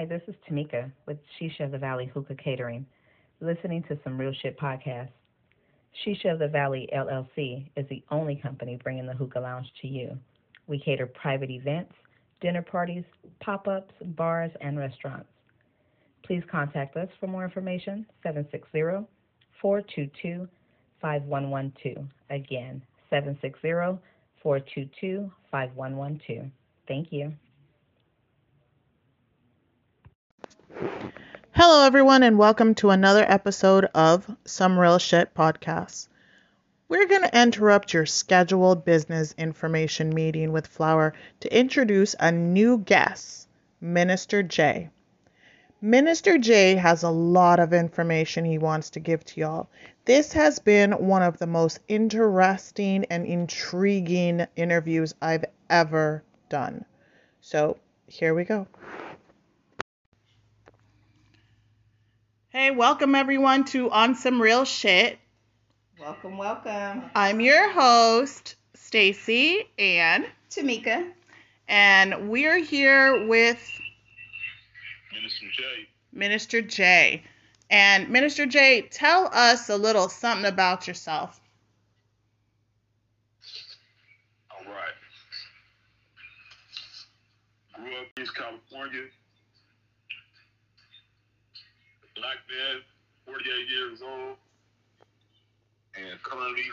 Hi, this is Tomeeka with Shisha of the Valley Hookah Catering, listening to some real shit podcasts. Shisha of the Valley LLC is the only company bringing the hookah lounge to you. We cater private events, dinner parties, pop ups, bars, and restaurants. Please contact us for more information 760 422 5112. Again, 760 422 5112. Thank you. Hello, everyone, and welcome to another episode of Some Real Shit Podcast. We're going to interrupt your scheduled business information meeting with Flower to introduce a new guest, Minister J. Minister J has a lot of information he wants to give to y'all. This has been one of the most interesting and intriguing interviews I've ever done. So, here we go. Hey, welcome everyone to On Some Real Shit. Welcome, welcome. I'm your host, Stacy and Tomeeka. And we're here with Minister J. Minister J. And Minister J, tell us a little something about yourself. All right. Grew up in California. Black man, 48 years old, and currently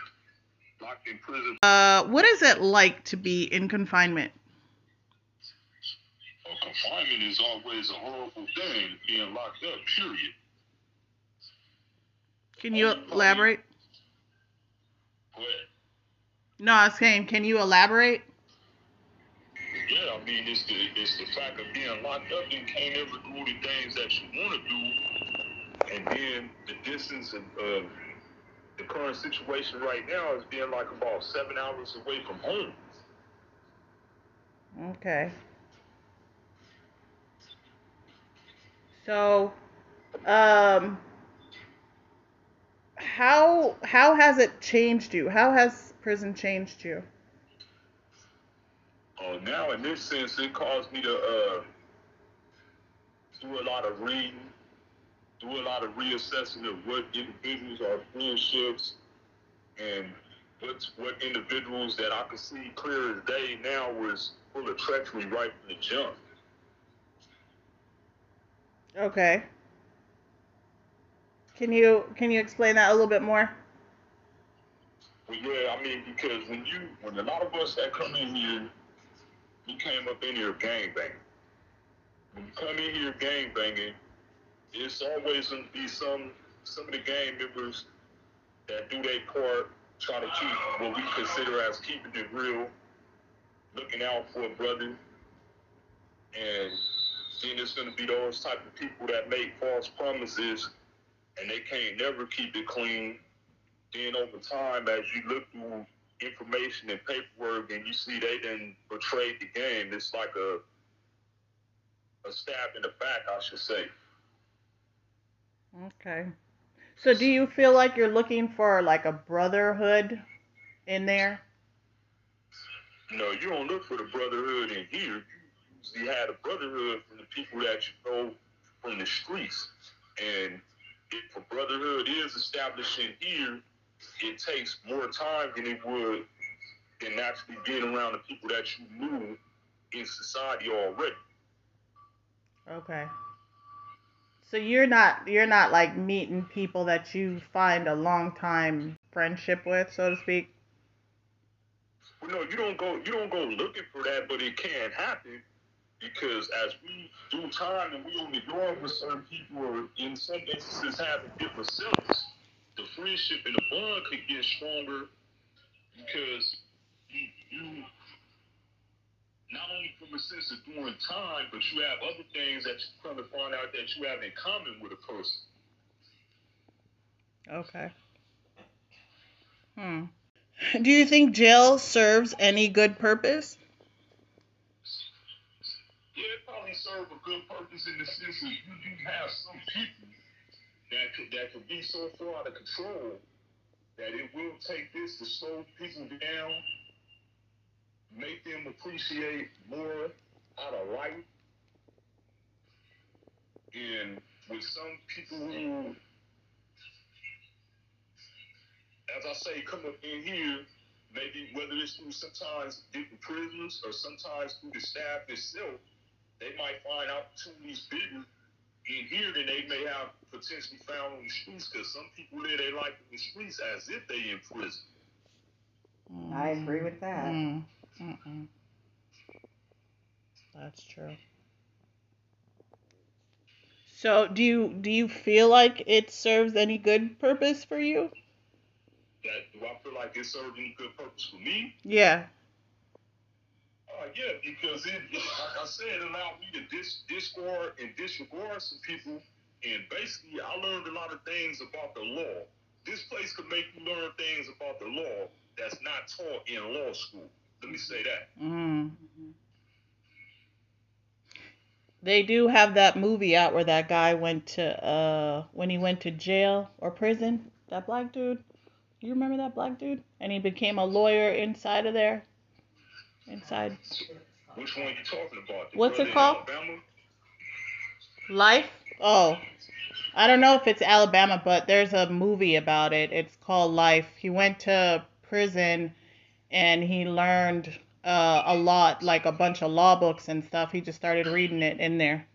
locked in prison. Uh, what is it like to be in confinement? Well, confinement is always a horrible thing, being locked up, period. Can you elaborate? Ahead. No, I was saying, can you elaborate? Yeah, I mean, it's the, it's the fact of being locked up and can't ever do the things that you want to do. Then the distance of, of the current situation right now is being like about seven hours away from home. Okay. So, um, how how has it changed you? How has prison changed you? Uh, now, in this sense, it caused me to uh, do a lot of reading, do a lot of reassessing of what individuals are friendships and what's what individuals that I could see clear as day now was full of treachery right from the jump. Okay. Can you can you explain that a little bit more? Well, yeah, I mean, because when you, when a lot of us that come in here, we came up in here gang banging. When you come in here gang banging, it's always going to be some, some of the gang members that do their part, try to keep what we consider as keeping it real, looking out for a brother. And then it's going to be those type of people that make false promises and they can't never keep it clean then over time, as you look through information and paperwork, and you see they didn't portray the game, it's like a a stab in the back, I should say. Okay. So do you feel like you're looking for like a brotherhood in there? No, you don't look for the brotherhood in here. You usually have a brotherhood from the people that you know from the streets. And if a brotherhood is established in here, it takes more time than it would than actually being around the people that you knew in society already. Okay. So you're not you're not like meeting people that you find a long time friendship with, so to speak. No, you don't go you don't go looking for that, but it can happen because as we do time and we only the yard with certain people, or in some instances having different selves, the friendship and the bond could get stronger because not only from a sense of doing time, but you have other things that you come to find out that you have in common with a person. Okay. Hmm. Do you think jail serves any good purpose? Yeah, it probably serves a good purpose in the sense that you do have some people that could that could be so far out of control that it will take this to slow people down, make them appreciate more out of life. And with some people who, as I say, come up in here, maybe whether it's through sometimes different prisons or sometimes through the staff itself, they might find opportunities bigger in here than they may have potentially found on the streets because some people live their life in the streets as if they in prison. I agree with that. Mm. Mm-mm. That's true. So, do you do you feel like it serves any good purpose for you? That do I feel like it served any good purpose for me? Yeah. Uh, yeah, because it, it, like I said, it allowed me to dis- discard and disregard some people. And basically, I learned a lot of things about the law. This place could make you learn things about the law that's not taught in law school. Let me say that. Mm. They do have that movie out where that guy went to uh when he went to jail or prison. That black dude. You remember that black dude? And he became a lawyer inside of there. Inside Which one you talking about? The What's it called? Alabama? Life? Oh. I don't know if it's Alabama, but there's a movie about it. It's called Life. He went to prison and he learned uh, a lot, like a bunch of law books and stuff. He just started reading it in there.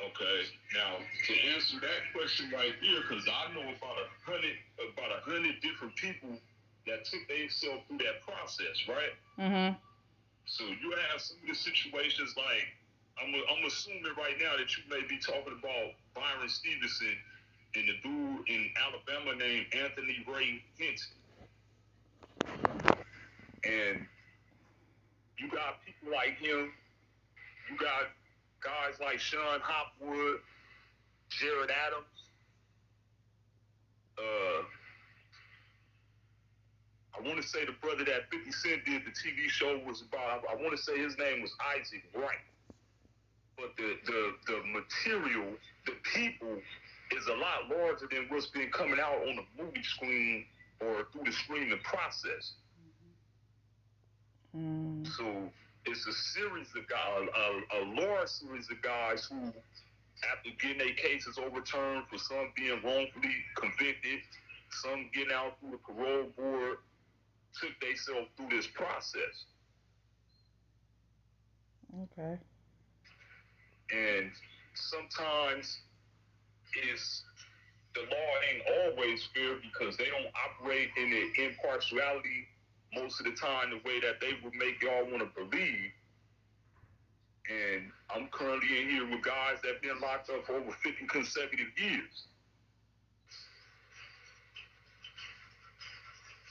Okay. Now to answer that question right here, because I know about a hundred about a hundred different people that took themselves through that process, right? Mhm. So you have some of the situations like I'm I'm assuming right now that you may be talking about Byron Stevenson and the dude in Alabama named Anthony Ray Hinton. And you got people like him. You got guys like Shon Hopwood, Jarrett Adams. Uh, I want to say the brother that 50 Cent did the TV show was about. I, want to say his name was Isaac Wright. But the, the the material, the people, is a lot larger than what's been coming out on the movie screen or through the streaming process. Mm. So it's a series of guys, a, a large series of guys who, after getting their cases overturned for some being wrongfully convicted, some getting out through the parole board, took themselves through this process. Okay. And sometimes it's the law ain't always fair because they don't operate in the impartiality most of the time the way that they would make y'all want to believe. And I'm currently in here with guys that have been locked up for over 50 consecutive years.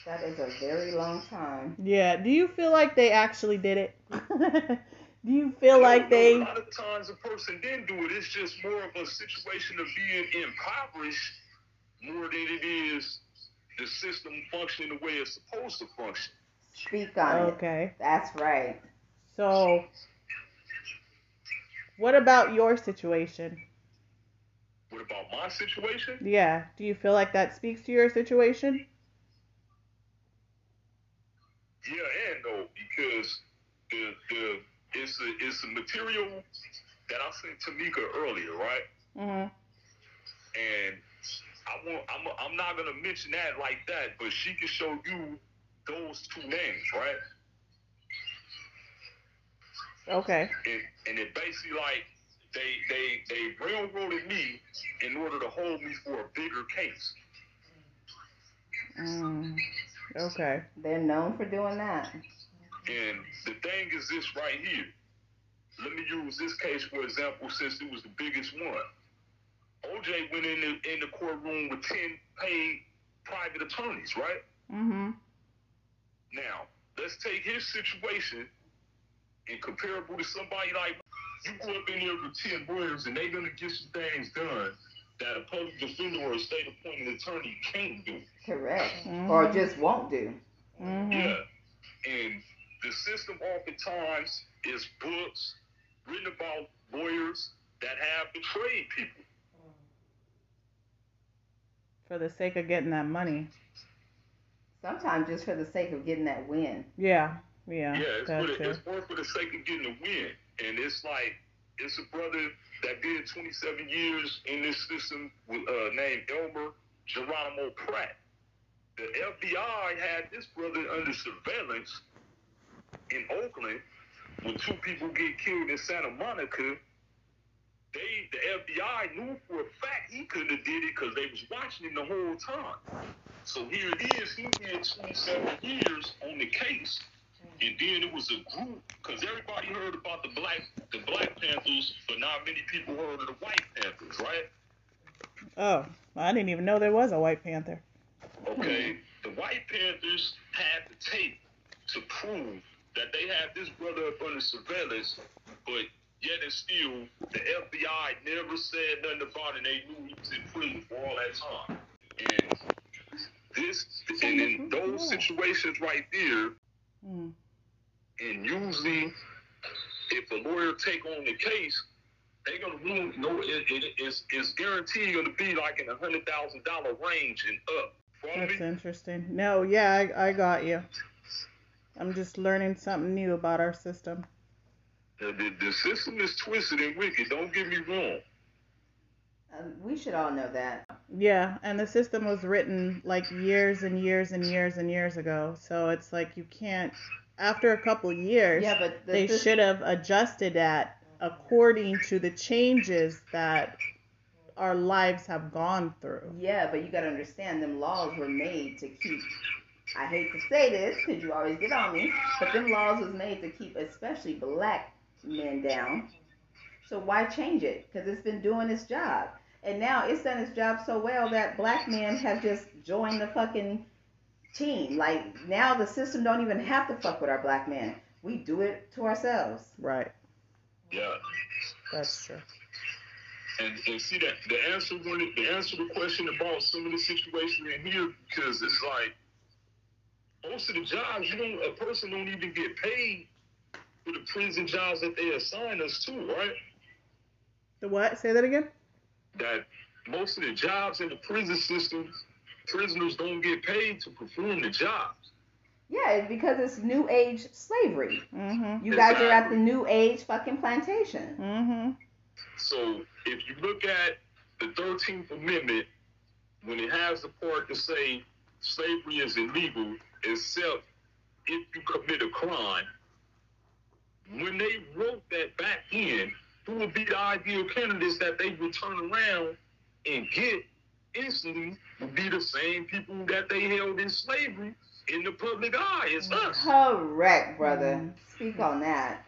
That is a very long time. Yeah. Do you feel like they actually did it? Do you feel No, like no, they? A lot of times a person didn't do it. It's just more of a situation of being impoverished more than it is the system functioning the way it's supposed to function. Speak on it. Okay. That's right. So, what about your situation? What about my situation? Yeah. Do you feel like that speaks to your situation? Yeah, and no, because the the it's a it's a material that I sent Tomeeka earlier, right? Mhm. And I want I'm I'm not gonna mention that like that, but she can show you those two names, right? Okay. And and it basically like they they they railroaded me in order to hold me for a bigger case. Mm. Okay. They're known for doing that. And the thing is this right here. Let me use this case for example, since it was the biggest one. OJ went in the in the courtroom with ten paid private attorneys, right? Mm-hmm. Now, let's take his situation and comparable to somebody like you grew up in there with ten lawyers and they're gonna get some things done that a public defender or a state appointed attorney can't do. Correct. Mhm. Or just won't do. Mhm. Yeah. And the system oftentimes is books written about lawyers that have betrayed people. For the sake of getting that money. Sometimes just for the sake of getting that win. Yeah. Yeah. Yeah, it's, that for the, it's more for the sake of getting a win. And it's like it's a brother that did 27 years in this system with, uh, named Elmer Geronimo Pratt. The FBI had this brother under surveillance in Oakland when two people get killed in Santa Monica. They, the FBI knew for a fact he couldn't have did it because they was watching him the whole time. So here it is. He did 27 years on the case, and then it was a group because everybody heard about the black the Black Panthers, but not many people heard of the White Panthers, right? Oh, I didn't even know there was a White Panther. Okay, the White Panthers had the tape to prove that they had this brother up under surveillance, but yet and still, the FBI never said nothing about it. They knew he was in prison for all that time. And this, and in those situations right there, Mm. and usually, if a lawyer take on the case, they're gonna rule. No, it, it, it's, it's guaranteed gonna be like in a hundred thousand dollar range and up. That's me? interesting. No, yeah, I, I got you. I'm just learning something new about our system. The, the, the system is twisted and wicked. Don't get me wrong. Um, we should all know that. Yeah, and the system was written like years and years and years and years ago. So it's like you can't, after a couple years, Yeah, but the they sys- should have adjusted that according to the changes that our lives have gone through. Yeah, but you gotta understand, them laws were made to keep. I hate to say this because you always get on me, but them laws was made to keep especially black men down. So why change it? Because it's been doing its job, and now it's done its job so well that black men have just joined the fucking team. Like now, the system don't even have to fuck with our black men. We do it to ourselves. Right. Yeah. That's true. And, and see that the answer when it, the answer to the question about some of the situation in here because it's like most of the jobs you don't a person don't even get paid for the prison jobs that they assign us to, right? The what? Say that again? That most of the jobs in the prison system, prisoners don't get paid to perform the jobs. Yeah, it's because it's new age slavery. Mm-hmm. You guys are at the new age fucking plantation. Mm-hmm. So if you look at the 13th Amendment, when it has the part to say slavery is illegal, except if you commit a crime, when they wrote that back in, who would be the ideal candidates that they would turn around and get instantly would be the same people that they held in slavery in the public eye. It's us. Correct, brother. Mhm. Speak on that.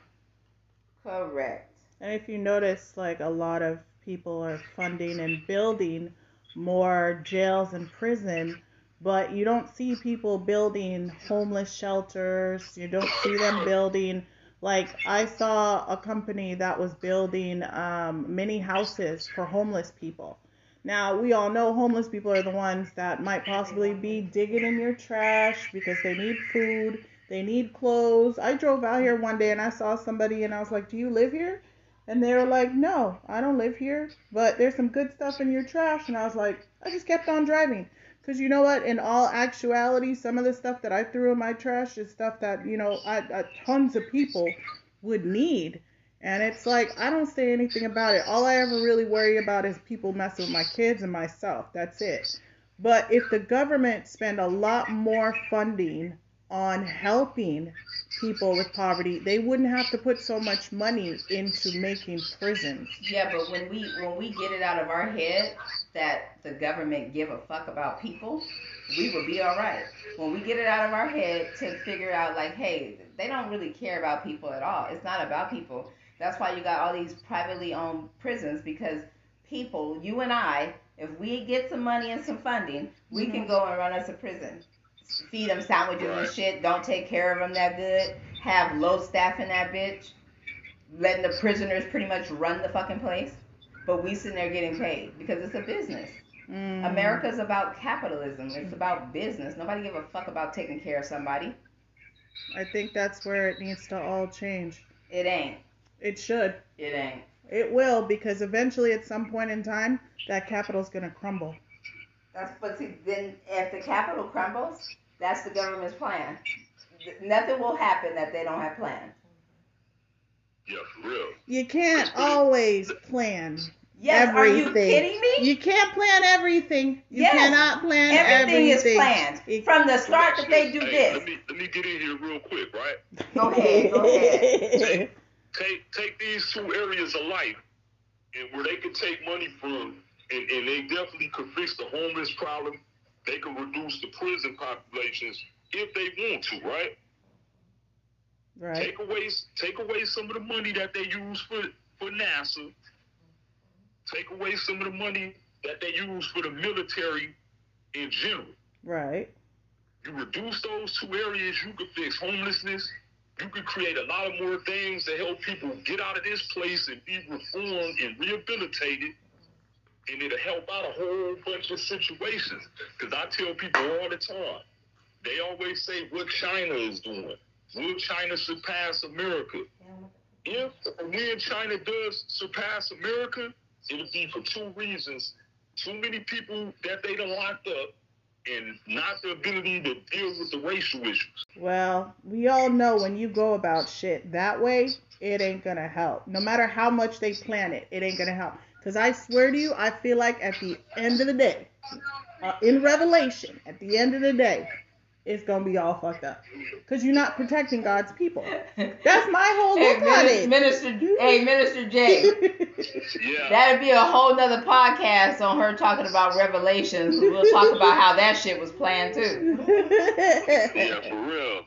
Correct. And if you notice, like a lot of people are funding and building more jails and prison, but you don't see people building homeless shelters. You don't see them building like I saw a company that was building um, mini houses for homeless people. Now we all know homeless people are the ones that might possibly be digging in your trash because they need food, they need clothes. I drove out here one day and I saw somebody and I was like, "Do you live here?" And they were like, No, I don't live here, but there's some good stuff in your trash. And I was like, I just kept on driving. Because you know what? In all actuality, some of the stuff that I threw in my trash is stuff that, you know, I, I, tons of people would need. And it's like, I don't say anything about it. All I ever really worry about is people messing with my kids and myself. That's it. But if the government spend a lot more funding on helping people with poverty, they wouldn't have to put so much money into making prisons. Yeah, but when we when we get it out of our head that the government give a fuck about people, we will be all right. When we get it out of our head to figure out like, hey, they don't really care about people at all. It's not about people. That's why you got all these privately owned prisons because people, you and I, if we get some money and some funding, we can mm-hmm. go and run us a prison. Feed them sandwiches and Right. shit. Don't take care of them that good. Have low staff in that bitch. Letting the prisoners pretty much run the fucking place. But we sitting there getting paid because it's a business. Mm. America's about capitalism. It's about business. Nobody give a fuck about taking care of somebody. I think that's where it needs to all change. It ain't. It should. It ain't. It will because eventually, at some point in time, that capital's gonna crumble. That's but see, then if the capital crumbles, that's the government's plan. Nothing will happen that they don't have planned. Yeah, for real. You can't always plan Yes, are everything. you kidding me? You can't plan everything. You Yes, cannot plan Everything is planned It- from the start that they do hey, this. Let me let me get in here real quick, right? Go ahead, go ahead. Take take these two areas of life, and where they can take money from, and, and they definitely could fix the homeless problem. They could reduce the prison populations if they want to, right? right. Take away take away some of the money that they use for for NASA. Take away some of the money that they use for the military in general. Right. You reduce those two areas, you could fix homelessness. You could create a lot of more things to help people get out of this place and be reformed and rehabilitated. And it'll help out a whole bunch of situations. Because I tell people all the time, they always say what China is doing. Will China surpass America? If when China does surpass America, it'll be for two reasons. Too many people that they done locked up and not the ability to deal with the racial issues. Well, we all know when you go about shit that way, it ain't gonna help. No matter how much they plan it, it ain't gonna help. Cause I swear to you, I feel like at the end of the day, uh, in Revelation, at the end of the day, it's gonna be all fucked up. Cause you're not protecting God's people. That's my whole Hey, look on Minister, it. Minister, hey, Minister J. Yeah. That'd be a whole nother podcast on her talking about revelations. We'll talk about how that shit was planned too. yeah, for real.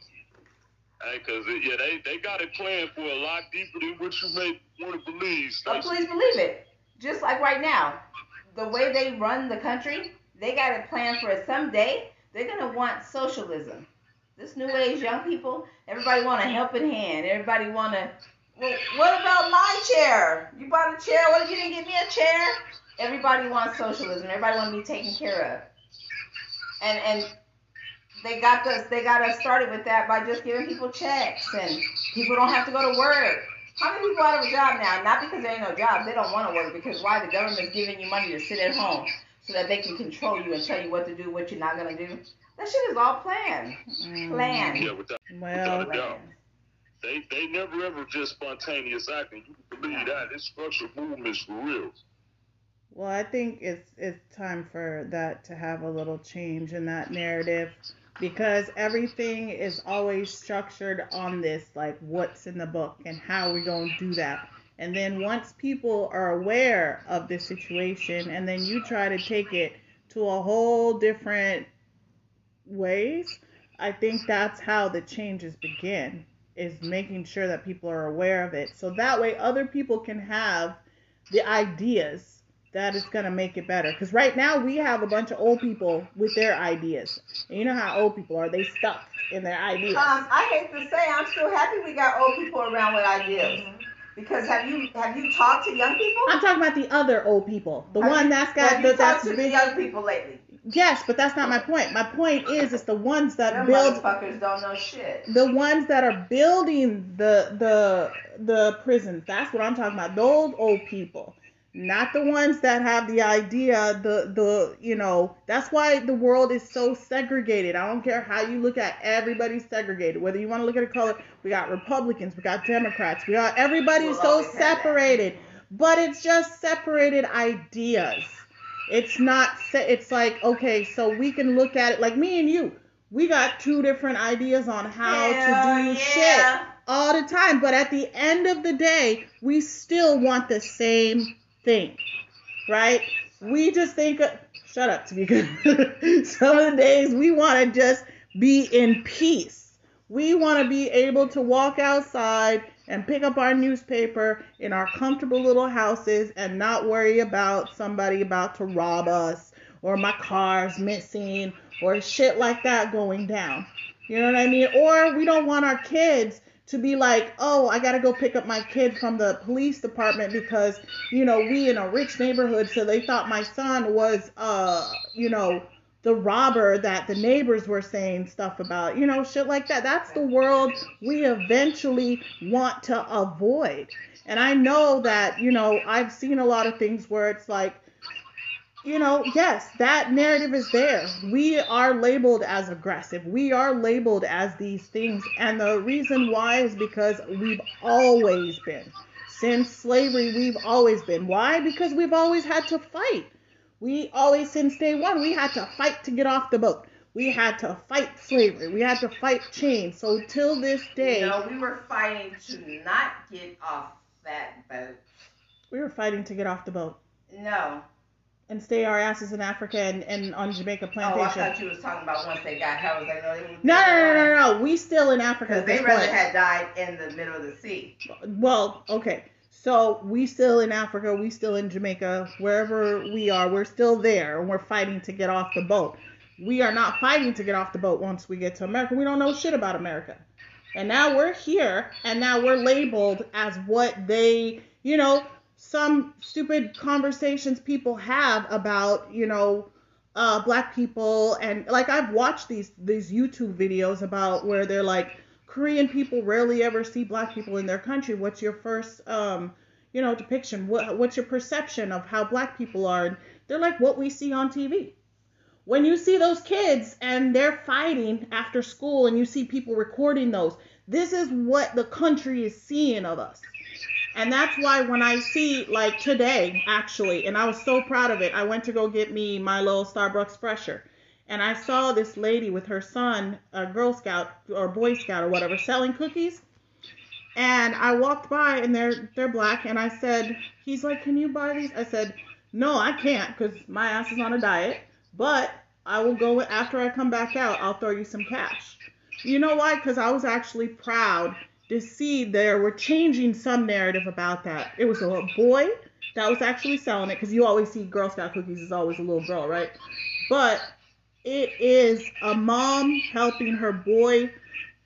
Hey, cause it, yeah, they, they got it planned for a lot deeper than what you may want to believe. Oh, please believe it. Just like right now, the way they run the country, they got it plan for it someday. They're gonna want socialism. This new age young people, everybody want a helping hand. Everybody want to. Well, what about my chair? You bought a chair. What if you didn't get me a chair? Everybody wants socialism. Everybody want to be taken care of. And and they got us. They got us started with that by just giving people checks, and people don't have to go to work. How many people out of a job now? Not because there ain't no jobs. They don't want to work because why? The government's giving you money to sit at home so that they can control you and tell you what to do, what you're not gonna do. That shit is all planned. Mm. Planned. Yeah, without, well, without a doubt. They they never ever just spontaneous acting. You can believe that. It's structured movements for real. Well, I think it's it's time for that to have a little change in that narrative because everything is always structured on this like what's in the book and how we're going to do that. And then once people are aware of the situation and then you try to take it to a whole different ways, I think that's how the changes begin is making sure that people are aware of it. So that way other people can have the ideas that is going to make it better. Because right now we have a bunch of old people with their ideas. And you know how old people are, they stuck in their ideas. Um, I hate to say, I'm still happy we got old people around with ideas. Because have you have you talked to young people? I'm talking about the other old people. The Have one you- that's got have you that's talked to the young people lately? Yes, but that's not my point. My point is it's the ones that Them build motherfuckers don't know shit. the ones that are building the the the prisons. That's what I'm talking about. Those old people, not the ones that have the idea. The the you know that's why the world is so segregated. I don't care how you look at everybody's segregated. Whether you want to look at a color, we got Republicans, we got Democrats, we got everybody's We'll so always have that. separated. But it's just separated ideas. It's not. It's like okay, so we can look at it like me and you. We got two different ideas on how to do yeah. shit all the time, but at the end of the day, we still want the same thing, right? We just think, shut up, to be good. Some of the days we want to just be in peace. We want to be able to walk outside and pick up our newspaper in our comfortable little houses and not worry about somebody about to rob us or my car's missing or shit like that going down. You know what I mean? Or we don't want our kids to be like, oh, I got to go pick up my kid from the police department because, you know, we in a rich neighborhood, so they thought my son was, uh, you know, the robber that the neighbors were saying stuff about, you know, shit like that. That's the world we eventually want to avoid. And I know that, you know, I've seen a lot of things where it's like, you know, yes, that narrative is there. We are labeled as aggressive. We are labeled as these things. And the reason why is because we've always been. Since slavery, we've always been. Why? Because we've always had to fight. We always, since day one, we had to fight to get off the boat. We had to fight slavery. We had to fight chains. So till this day, No, we were fighting to not get off that boat. we were fighting to get off the boat No. And stay our asses in Africa and, and on Jamaica plantation. Oh, I thought you was talking about once they got held. Like, no, no, no, no, no, no. We still in Africa Because they rather point. had died in the middle of the sea. Well, okay. So we still in Africa, we still in Jamaica, wherever we are, we're still there and we're fighting to get off the boat. We are not fighting to get off the boat once we get to America. We don't know shit about America. And now we're here and now we're labeled as what they, you know, some stupid conversations people have about, you know, uh, black people and like I've watched these these YouTube videos about where they're like Korean people rarely ever see black people in their country. What's your first um you know depiction? What what's your perception of how black people are? And they're like what we see on TV. When you see those kids and they're fighting after school and you see people recording those, this is what the country is seeing of us. And that's why when I see like today actually, and I was so proud of it, I went to go get me my little Starbucks fresher. And I saw this lady with her son, a Girl Scout or Boy Scout or whatever, selling cookies. And I walked by and they're they're black and I said, he's like, "Can you buy these?" I said, "No, I can't cuz my ass is on a diet, but I will go after I come back out, I'll throw you some cash." You know why? Cuz I was actually proud to see there were changing some narrative about that. It was a boy that was actually selling it because you always see Girl Scout cookies is always a little girl, right? But it is a mom helping her boy,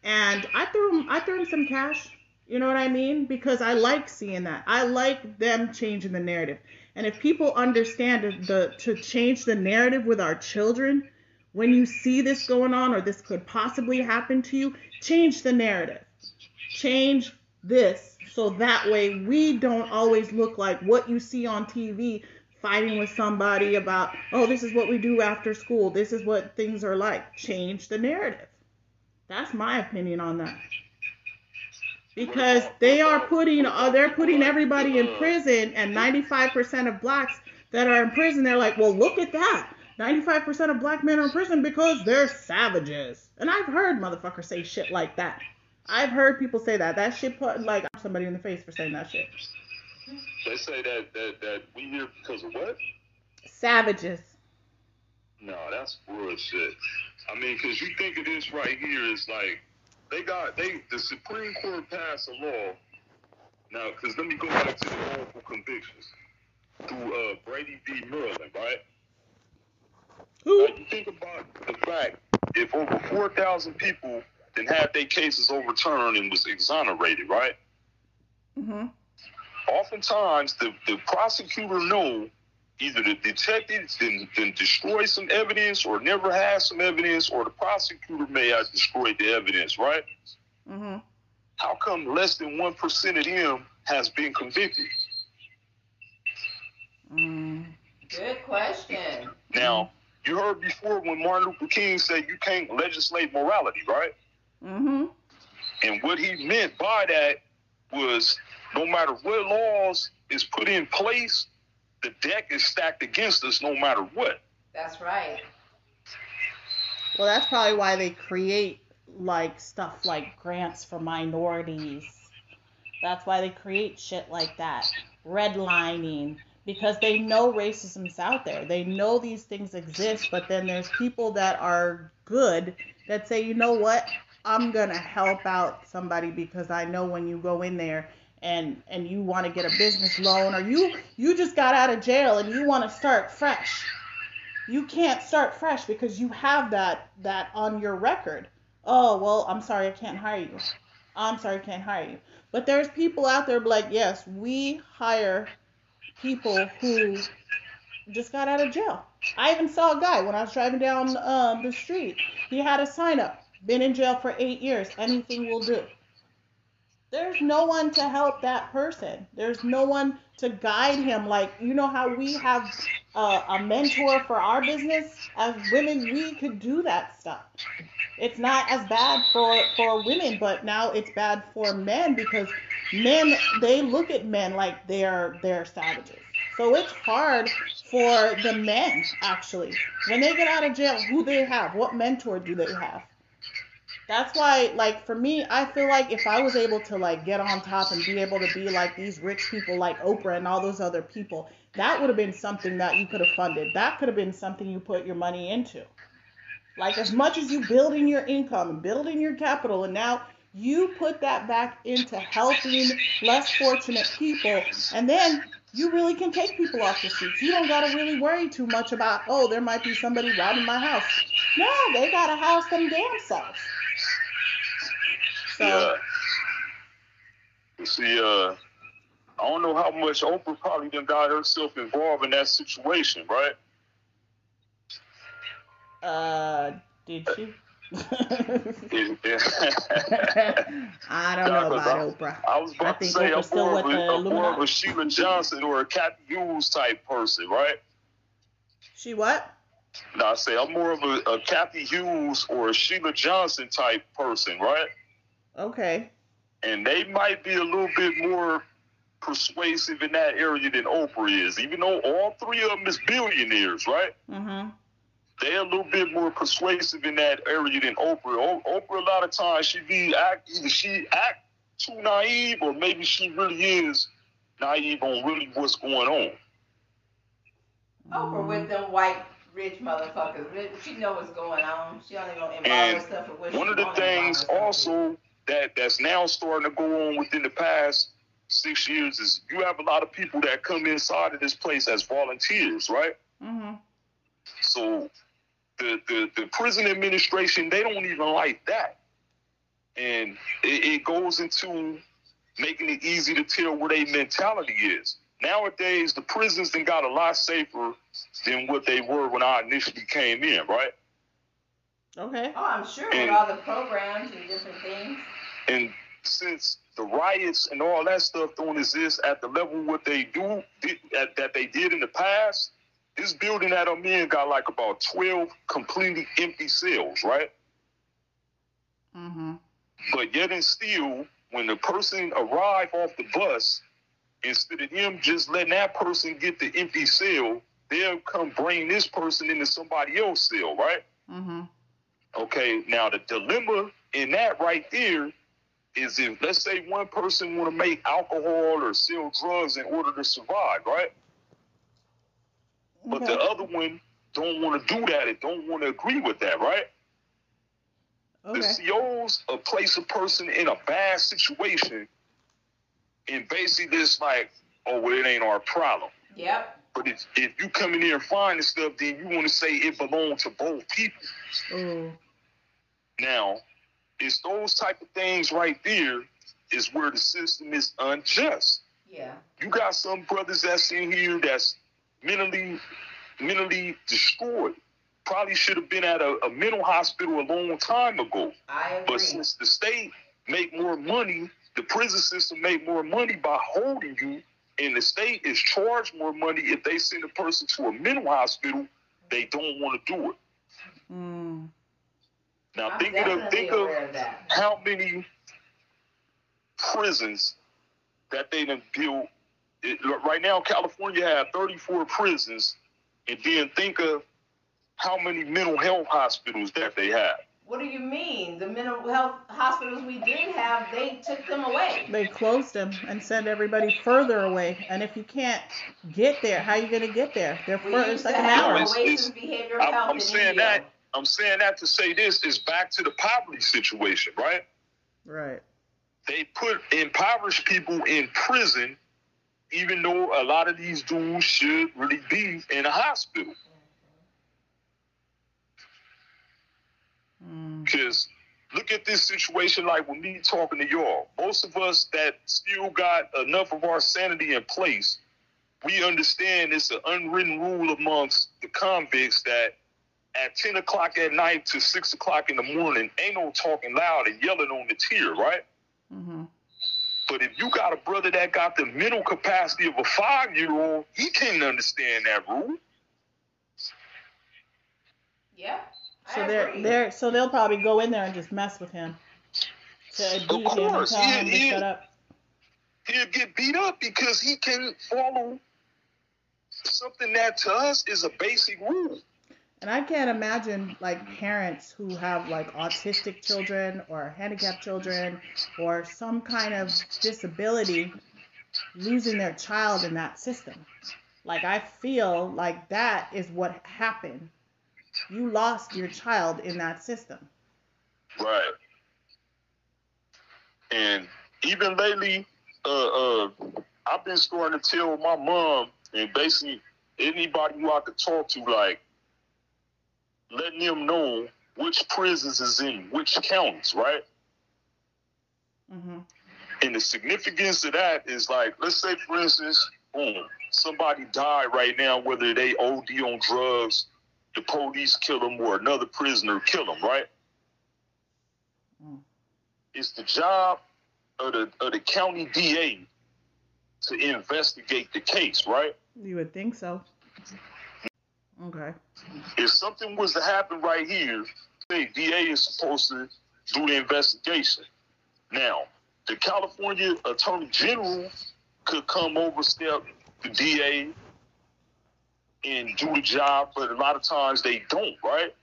and I threw him I threw him some cash. You know what I mean? Because I like seeing that. I like them changing the narrative. And if people understand the to change the narrative with our children, when you see this going on or this could possibly happen to you, change the narrative change this so that way we don't always look like what you see on TV fighting with somebody about, oh, this is what we do after school. This is what things are like. Change the narrative. That's my opinion on that. Because they are putting uh, they're putting everybody in prison and 95% of blacks that are in prison they're like, "Well, look at that. 95% of black men are in prison because they're savages." And I've heard motherfuckers say shit like that. I've heard people say that. That shit put like somebody in the face for saying that shit. They say that that that we here because of what? Savages. No, that's bullshit. I mean, because you think of this right here is like they got they the Supreme Court passed a law. Now, because let me go back to the wrongful convictions through uh, Brady v. Maryland, right? Who? Now, you think about the fact if over four thousand people then had their cases overturned and was exonerated, right? Mm-hmm. oftentimes the, the prosecutor knew either the detective then, then destroy some evidence or never has some evidence or the prosecutor may have destroyed the evidence, right? Mm-hmm. How come less than 1% of them has been convicted? Mm. Good question. Now, you heard before when Martin Luther King said you can't legislate morality, right? Mhm. And what he meant by that was no matter what laws is put in place, the deck is stacked against us no matter what. That's right. Well, that's probably why they create like stuff like grants for minorities. That's why they create shit like that. Redlining because they know racism's out there. They know these things exist, but then there's people that are good that say, "You know what? I'm to help out somebody because I know when you go in there and and you want to get a business loan or you you just got out of jail and you want to start fresh you can't start fresh because you have that that on your record. Oh well, I'm sorry, I can't hire you. I'm sorry, I can't hire you. But there's people out there like, yes, we hire people who just got out of jail. I even saw a guy when I was driving down um, the street. He had a sign up, been in jail for eight years. Anything will do. there's no one to help that person. There's no one to guide him. Like, you know how we have a, a mentor for our business? As women, we could do that stuff. It's not as bad for, for women, but now it's bad for men because men, they look at men like they're, they're savages. So it's hard for the men, actually. When they get out of jail, who they have? What mentor do they have? That's why, like, for me, I feel like if I was able to, like, get on top and be able to be like these rich people like Oprah and all those other people, that would have been something that you could have funded. That could have been something you put your money into. Like, as much as you building your income building your capital, and now you put that back into helping less fortunate people, and then you really can take people off the streets. You don't got to really worry too much about, oh, there might be somebody robbing my house. No, they got to house them damn selves. So, Yeah. You see, uh, I don't know how much Oprah probably done got herself involved in that situation, right? uh, did she? I don't know about I- Oprah. I was I about to think say I'm Oprah's still more, of a, I'm more of a Sheila Johnson or a Cathy Hughes type person, right? She what? No, I say I'm more of a, a Cathy Hughes or a Sheila Johnson type person, right? Okay. And they might be a little bit more persuasive in that area than Oprah is, even though all three of them is billionaires, right? Mm-hmm. They're a little bit more persuasive in that area than Oprah. O- Oprah, a lot of times, she be act either she act too naive or maybe she really is naive on really what's going on. Oprah with them white rich motherfuckers. She know what's going on. She only gonna involve And herself with what she One of the things also. with. Also that that's now starting to go on within the past six years is you have a lot of people that come inside of this place as volunteers, right? Mm-hmm. So the, the, the prison administration, they don't even like that. And it, it goes into making it easy to tell where their mentality is. Nowadays, the prisons then got a lot safer than what they were when I initially came in, right? Okay. Oh, I'm sure with all the programs and different things. And since the riots and all that stuff don't exist at the level what they do did, that, that they did in the past, this building that I'm in got like about 12 completely empty cells, right? Mm-hmm. But yet and still, when the person arrive off the bus, instead of him just letting that person get the empty cell, they'll come bring this person into somebody else's cell, right? Mm-hmm. Okay, now the dilemma in that right there is if let's say one person want to make alcohol or sell drugs in order to survive, right? But the other one don't want to do that and don't want to agree with that, right? Okay. The COs uh, place a person in a bad situation and basically just like, oh, well, it ain't our problem. Yep. But if, if you come in here and find this stuff, then you want to say it belongs to both people. Ooh. Now, it's those type of things right there is where the system is unjust. Yeah. You got some brothers that's in here that's mentally mentally destroyed. Probably should have been at a, a mental hospital a long time ago. I agree. But since the state make more money, the prison system make more money by holding you, and the state is charged more money if they send a person to a mental hospital, they don't want to do it. Mm. Now I'm think of think of of how many prisons that they done built. It, right now, California have 34 prisons, and then think of how many mental health hospitals that they have. What do you mean? The mental health hospitals we did have, they took them away. They closed them and sent everybody further away. And if you can't get there, how are you gonna get there? They're We fur- used it's like an have hour. it's- Oasis it's- Behavioral I'm, Health I'm in saying Indio. that. I'm saying that to say this is back to the poverty situation, right? Right. They put impoverished people in prison, even though a lot of these dudes should really be in a hospital. Mm. Because look at this situation like with me talking to y'all. Most of us that still got enough of our sanity in place, we understand it's an unwritten rule amongst the convicts that at 10 o'clock at night to 6 o'clock in the morning, ain't no talking loud and yelling on the tier, right? Mm-hmm. But if you got a brother that got the mental capacity of a five year old, he can't understand that rule. Yeah. I So they're agree. they're so they'll probably go in there and just mess with him. To beat course, him yeah, to yeah. shut up. He'll get beat up because he can't follow something that to us is a basic rule. And I can't imagine like parents who have like autistic children or handicapped children or some kind of disability losing their child in that system. Like I feel like that is what happened. You lost your child in that system. Right. And even lately, uh, uh, I've been starting to tell my mom and basically anybody who I could talk to, like, letting them know which prisons is in which counties, right? hmm And the significance of that is like, let's say, for instance, boom, somebody died right now, whether they OD on drugs, the police kill them, or another prisoner kill them, right? Mm. It's the job of the of the county DA to investigate the case, right? You would think so. Okay. If something was to happen right here, the DA is supposed to do the investigation. Now, the California Attorney General could come overstep the DA and do the job, but a lot of times they don't, right?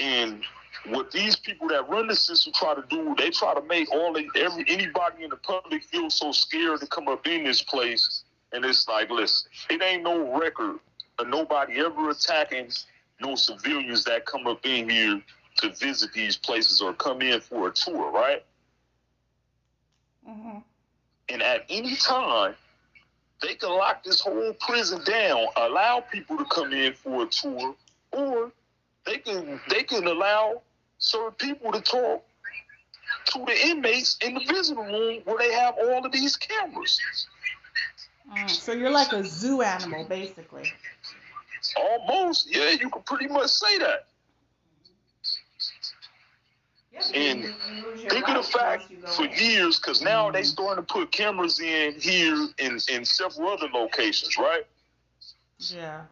And what these people that run the system try to do, they try to make all every anybody in the public feel so scared to come up in this place. And it's like, listen, it ain't no record of nobody ever attacking no civilians that come up in here to visit these places or come in for a tour, right? hmm And at any time, they can lock this whole prison down, allow people to come in for a tour, or they can they can allow certain people to talk to the inmates in the visitor room where they have all of these cameras. Mm, so you're like a zoo animal, basically. Almost, yeah, you could pretty much say that. And you- you lose your Think of the fact once you go for years, because now they Mhm. starting to put cameras in here in, in several other locations, right? Yeah.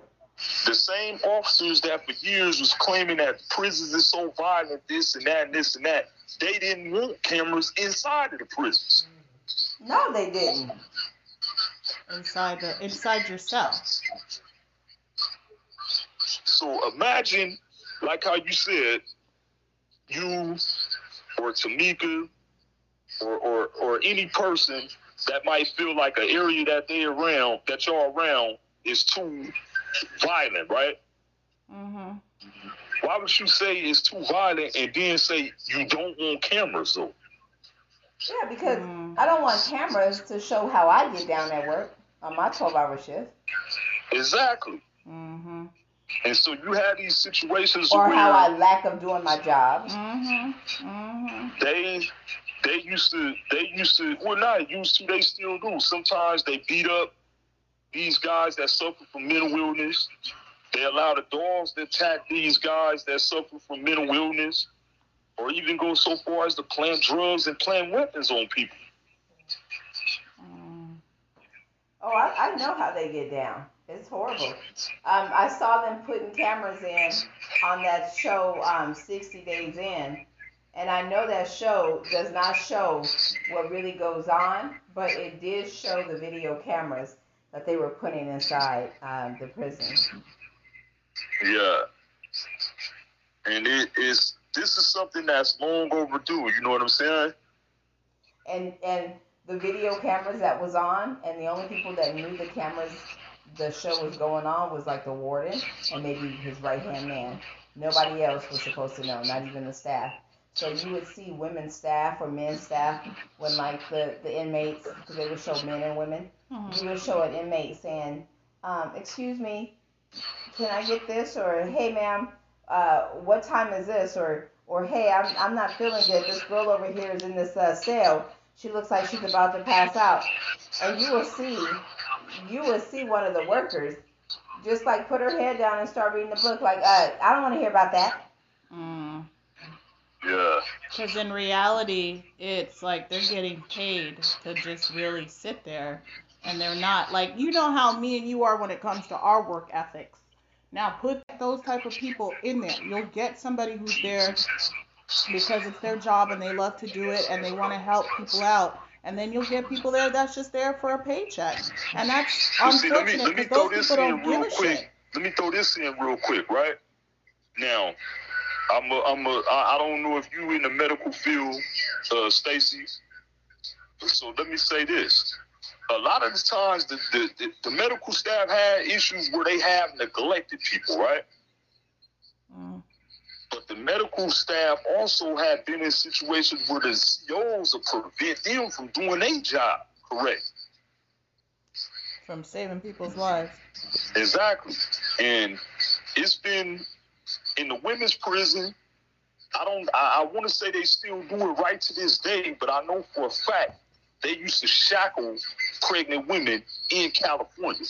The same officers that for years was claiming that prisons is so violent, this and that, and this and that, they didn't want cameras inside of the prisons. No, they didn't. Inside the inside yourself. So imagine, like how you said, you or Tomeeka or, or, or any person that might feel like an area that they around, that y'all around, is too violent, right? hmm Why would you say it's too violent and then say you don't want cameras though? Yeah, because Mm. I don't want cameras to show how I get down at work on my 12 hour shift Exactly. hmm And so you have these situations or where how I lack of doing my job. hmm hmm they they used to they used to well not used to they still do. Sometimes they beat up these guys that suffer from mental illness. They allow the dogs to attack these guys that suffer from mental illness, or even go so far as to plant drugs and plant weapons on people. Mm. Oh, I, I know how they get down. It's horrible. Um, I saw them putting cameras in on that show, um, 60 Days In, and I know that show does not show what really goes on, but it did show the video cameras that they were putting inside um, the prison. Yeah. And it is this is something that's long overdue, you know what I'm saying? And and the video cameras that was on, and the only people that knew the cameras, the show was going on was like the warden and maybe his right hand man. Nobody else was supposed to know, not even the staff. So you would see women staff or men staff when like the the inmates, because they would show men and women. Mhm. You would show an inmate saying, um, "Excuse me, can I get this?" or "Hey, ma'am, uh, what time is this?" or or "Hey, I'm I'm not feeling good. This girl over here is in this uh, cell. She looks like she's about to pass out." And you will see, you will see one of the workers just like put her head down and start reading the book. Like, uh, I don't want to hear about that. Mm. Yeah. Because in reality, it's like they're getting paid to just really sit there, and they're not like you know how me and you are when it comes to our work ethics. Now put those type of people in there. You'll get somebody who's there because it's their job and they love to do it and they want to help people out. And then you'll get people there that's just there for a paycheck, and that's Well, see, let me unfortunate let me those this people in don't real give a quick. shit. Let me throw this in real quick, right? Now, I'm a, I'm a, I don't know if you in the medical field, uh, Stacy. So let me say this. A lot of the times, the, the, the, the medical staff had issues where they have neglected people, right? Mm. But the medical staff also have been in situations where the COs will prevent them from doing their job correct. From saving people's lives. Exactly. And it's been in the women's prison. I don't I, I want to say they still do it right to this day, but I know for a fact they used to shackle pregnant women in California.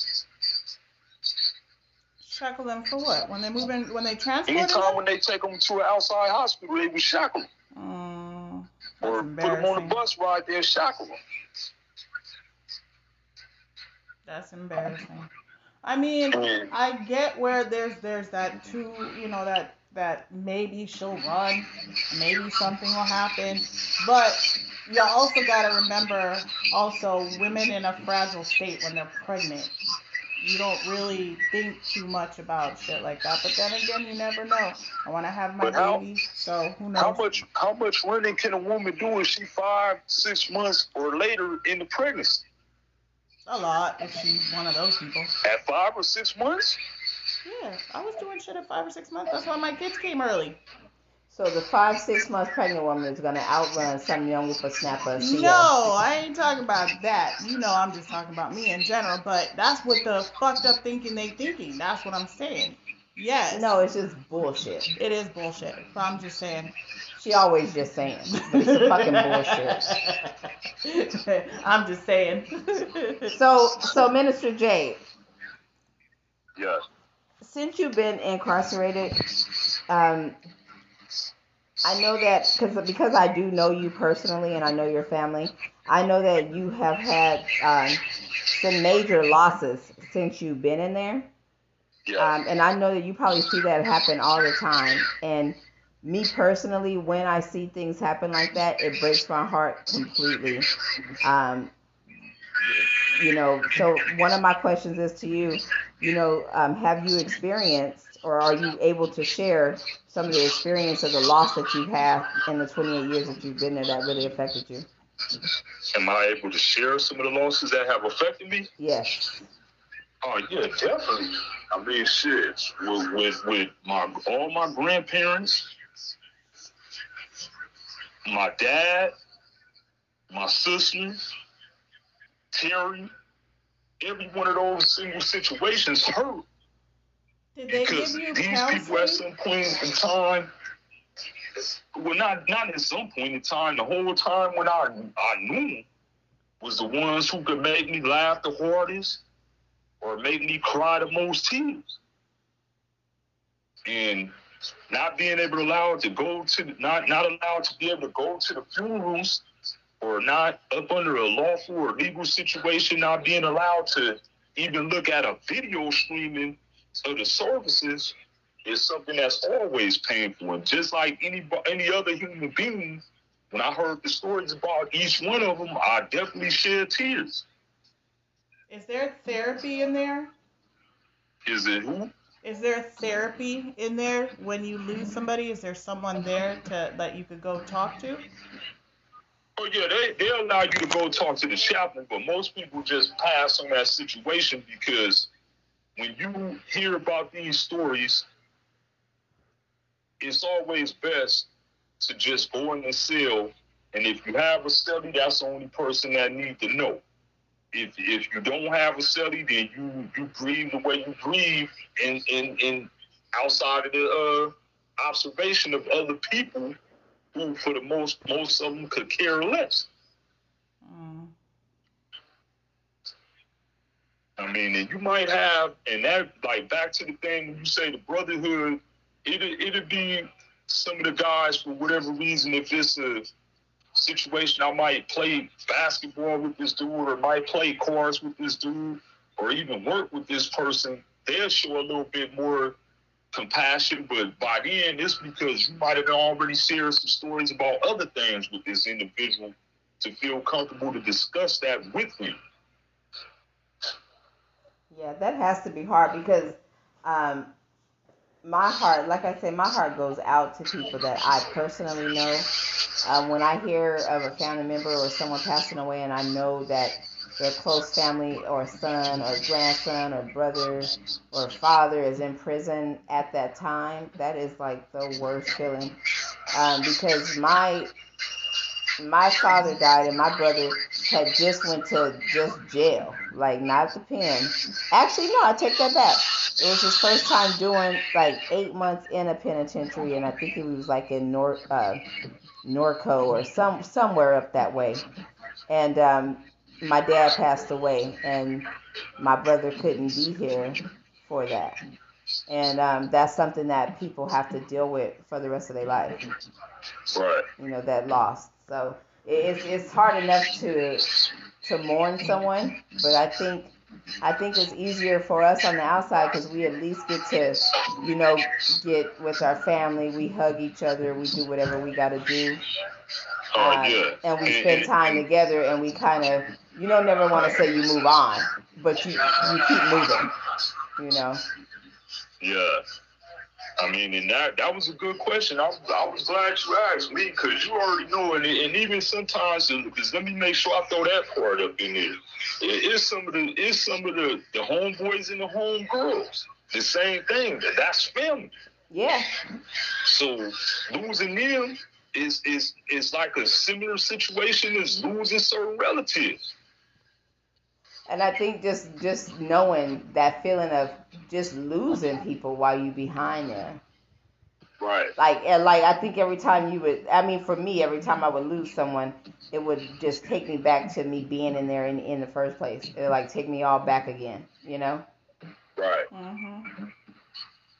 Shackle them for what? When they move in, when they transport Anytime them? when they take them to an outside hospital, they would shackle them. Mm, Or put them on the bus ride there shackle them. That's embarrassing. I mean, I get where there's there's that two, you know, that that maybe she'll run, maybe something will happen, but you also got to remember also women in a fragile state when they're pregnant. You don't really think too much about shit like that, but then again, you never know. I want to have my how- baby, so who knows? how much how much running can a woman do if she five, six months or later in the pregnancy? A lot if she's one of those people. At five or six months? Yeah, I was doing shit at five or six months. That's why my kids came early. So the five, six month pregnant woman is gonna outrun some young whippersnapper. CEO. No, I ain't talking about that. You know, I'm just talking about me in general. But that's what the fucked up thinking they thinking. That's what I'm saying. Yes. No, it's just bullshit. It is bullshit. But I'm just saying. She always just saying, it's fucking bullshit. I'm just saying. So, so Minister Jay, Yeah. since you've been incarcerated, um, I know that because because I do know you personally and I know your family. I know that you have had um, some major losses since you've been in there, Yeah. um, and I know that you probably see that happen all the time. And me personally, when I see things happen like that, it breaks my heart completely. Um, you know, so one of my questions is to you, you know, um, have you experienced or are you able to share some of the experience of the loss that you've in the 28 years that you've been there that really affected you? Am I able to share some of the losses that have affected me? Yes. Oh yeah, definitely. I mean, shit. With with, with my all my grandparents, my dad, my sister, Terry, every one of those single situations hurt Did they give because you these people at some point in time, well, not not at some point in time, the whole time when I I knew them was the ones who could make me laugh the hardest or make me cry the most tears. And not being able to allow to go to not not allowed to be able to go to the funerals or not up under a lawful or legal situation, not being allowed to even look at a video streaming of the services is something that's always painful. And just like any any other human being, when I heard the stories about each one of them, I definitely shed tears. Is there therapy in there? Is it who? Is there therapy in there when you lose somebody? Is there someone there to that you could go talk to? Oh yeah, they they allow you to go talk to the chaplain, but most people just pass on that situation because when you hear about these stories, it's always best to just go in the cell, and if you have a study, that's the only person that need to know. If if you don't have a study, then you you breathe the way you breathe, and and and outside of the uh, observation of other people who for the most most of them could care less. I mean, and you might have, and that like back to the thing when you say the brotherhood, it it'd be some of the guys, for whatever reason, if it's a situation, I might play basketball with this dude, or might play cards with this dude, or even work with this person, they'll show a little bit more compassion. But by then, it's because you might have already shared some stories about other things with this individual to feel comfortable to discuss that with him. Yeah, that has to be hard because um, my heart, like I said, my heart goes out to people that I personally know. Um, when I hear of a family member or someone passing away, and I know that their close family or son or grandson or brother or father is in prison at that time, that is like the worst feeling. Um, because my my father died and my brother had just went to just jail, like not the pen. Actually, no, I take that back. It was his first time doing like eight months in a penitentiary, and I think he was like in Nor uh, Norco or some somewhere up that way. And um, my dad passed away, and my brother couldn't be here for that. And um, that's something that people have to deal with for the rest of their life. Right. You know that loss. So it's it's hard enough to to mourn someone, but I think I think it's easier for us on the outside because we at least get to, you know, get with our family. We hug each other. We do whatever we got to do. Oh, Uh, yeah. and we spend time together, and we kind of, you don't never want to say you move on, but you you keep moving. You know. Yeah. I mean, and that that was a good question. I, I was glad you asked me because you already know, and, and even sometimes, because let me make sure I throw that part up in there. It is some of the it's some of the the homeboys and the homegirls. The same thing. That that's family. Yeah. So losing them is is is like a similar situation as losing certain relatives. And I think just just knowing that feeling of just losing people while you behind there. Right. Like and like I think every time you would I mean for me every time I would lose someone it would just take me back to me being in there in in the first place. It would like take me all back again, you know? Right. Mm-hmm.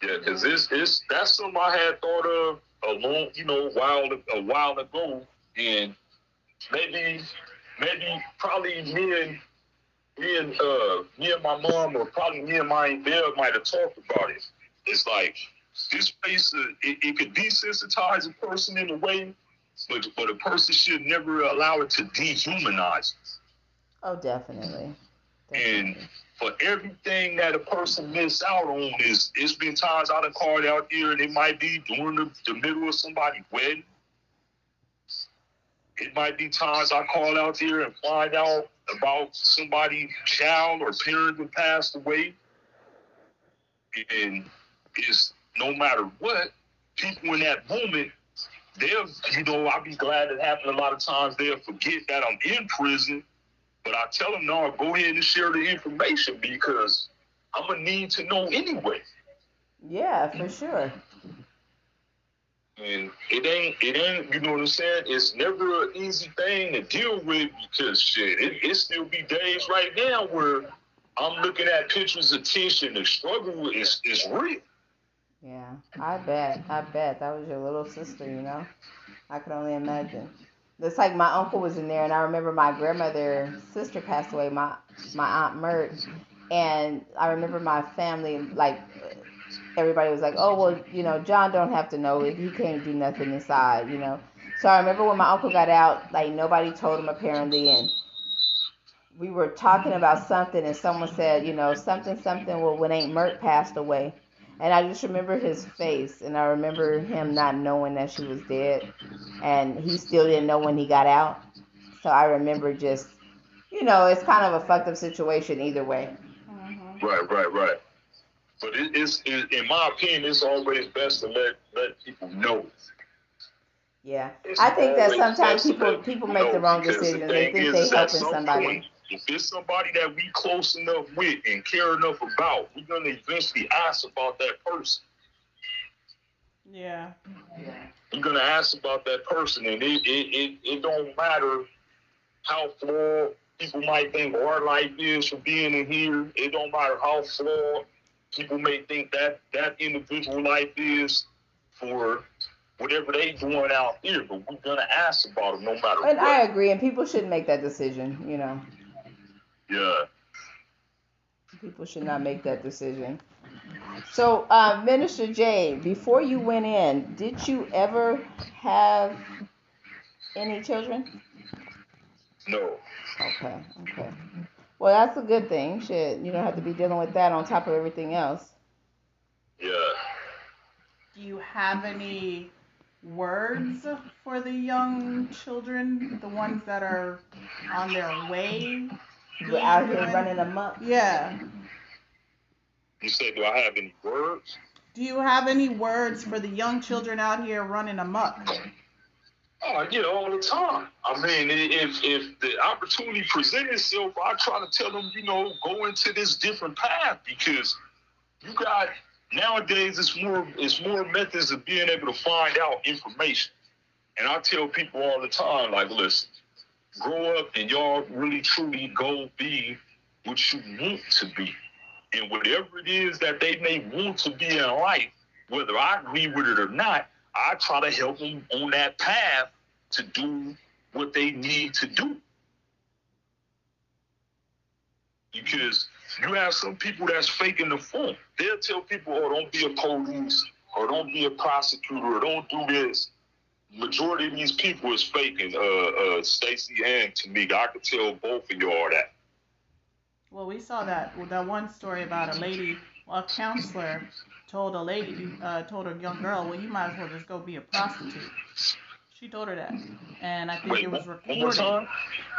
Yeah, because it's it's that's something I had thought of a long, you know, while a while ago, and maybe maybe probably me and me and uh me and my mom or probably me and my Bill might have talked about it. It's like this place, uh, it, it could desensitize a person in a way, but but a person should never allow it to dehumanize. Oh, definitely. And for everything that a person miss out on is it's been times I done called out here and it might be during the, the middle of somebody's wedding. It might be times I call out here and find out about somebody's child or parent that passed away. And it's no matter what, people in that moment, they'll, you know, I'll be glad it happened a lot of times. They'll forget that I'm in prison but I tell them, no, go ahead and share the information because I'm gonna need to know anyway. Yeah, for sure. And it ain't, it ain't, you know what I'm saying? It's never an easy thing to deal with because shit, it, it still be days right now where I'm looking at pictures of Tish and the struggle is is real. Yeah, I bet. I bet that was your little sister. You know, I could only imagine. It's like my uncle was in there, and I remember my grandmother sister passed away. My my aunt Mert, and I remember my family like everybody was like, oh well, you know, John don't have to know it. He can't do nothing inside, you know. So I remember when my uncle got out, like nobody told him apparently, and we were talking about something, and someone said, you know, something something. Well, when Aunt Mert passed away. And I just remember his face, and I remember him not knowing that she was dead, and he still didn't know when he got out. So I remember just, you know, it's kind of a fucked up situation either way. Mm-hmm. Right, right, right. But it, it's, it, in my opinion, it's always best to let let people know. Yeah, It's I think that sometimes people people people make the wrong because the decision. They think they is at helping some somebody. point, if it's somebody that we close enough with and care enough about, we're gonna eventually ask about that person. Yeah. You're gonna ask about that person, and it it, it, it don't matter how flawed people might think our life is for being in here. It don't matter how flawed people may think that that individual life is for whatever they doing out here, but we're gonna ask about them no matter And what. I agree, and people shouldn't make that decision. You know, yeah. people should not make that decision. So, uh, Minister Jay, before you went in, did you ever have any children? No. Okay, okay. Well, that's a good thing. Shit, you don't have to be dealing with that on top of everything else. Yeah. Do you have any words for the young children, the ones that are on their way? We're out here running amok. Yeah. You said, do I have any words? Do you have any words for the young children out here running amok? Oh, yeah, all the time. I mean, if if the opportunity presents itself, I try to tell them, you know, go into this different path because you got nowadays it's more it's more methods of being able to find out information. And I tell people all the time, like, listen, grow up and y'all really truly go be what you want to be. And whatever it is that they may want to be in life, whether I agree with it or not, I try to help them on that path to do what they need to do. Because you have some people that's faking the funk. They'll tell people, oh, don't be a police, or don't be a prosecutor, or don't do this. Majority of these people is faking. Uh, uh, Stacy and Tomeeka, I could tell both of y'all that. Well, we saw that that one story about a lady, a counselor told a lady, uh, told a young girl, well, you might as well just go be a prostitute. She told her that, and I think Wait, it was one one more recorded.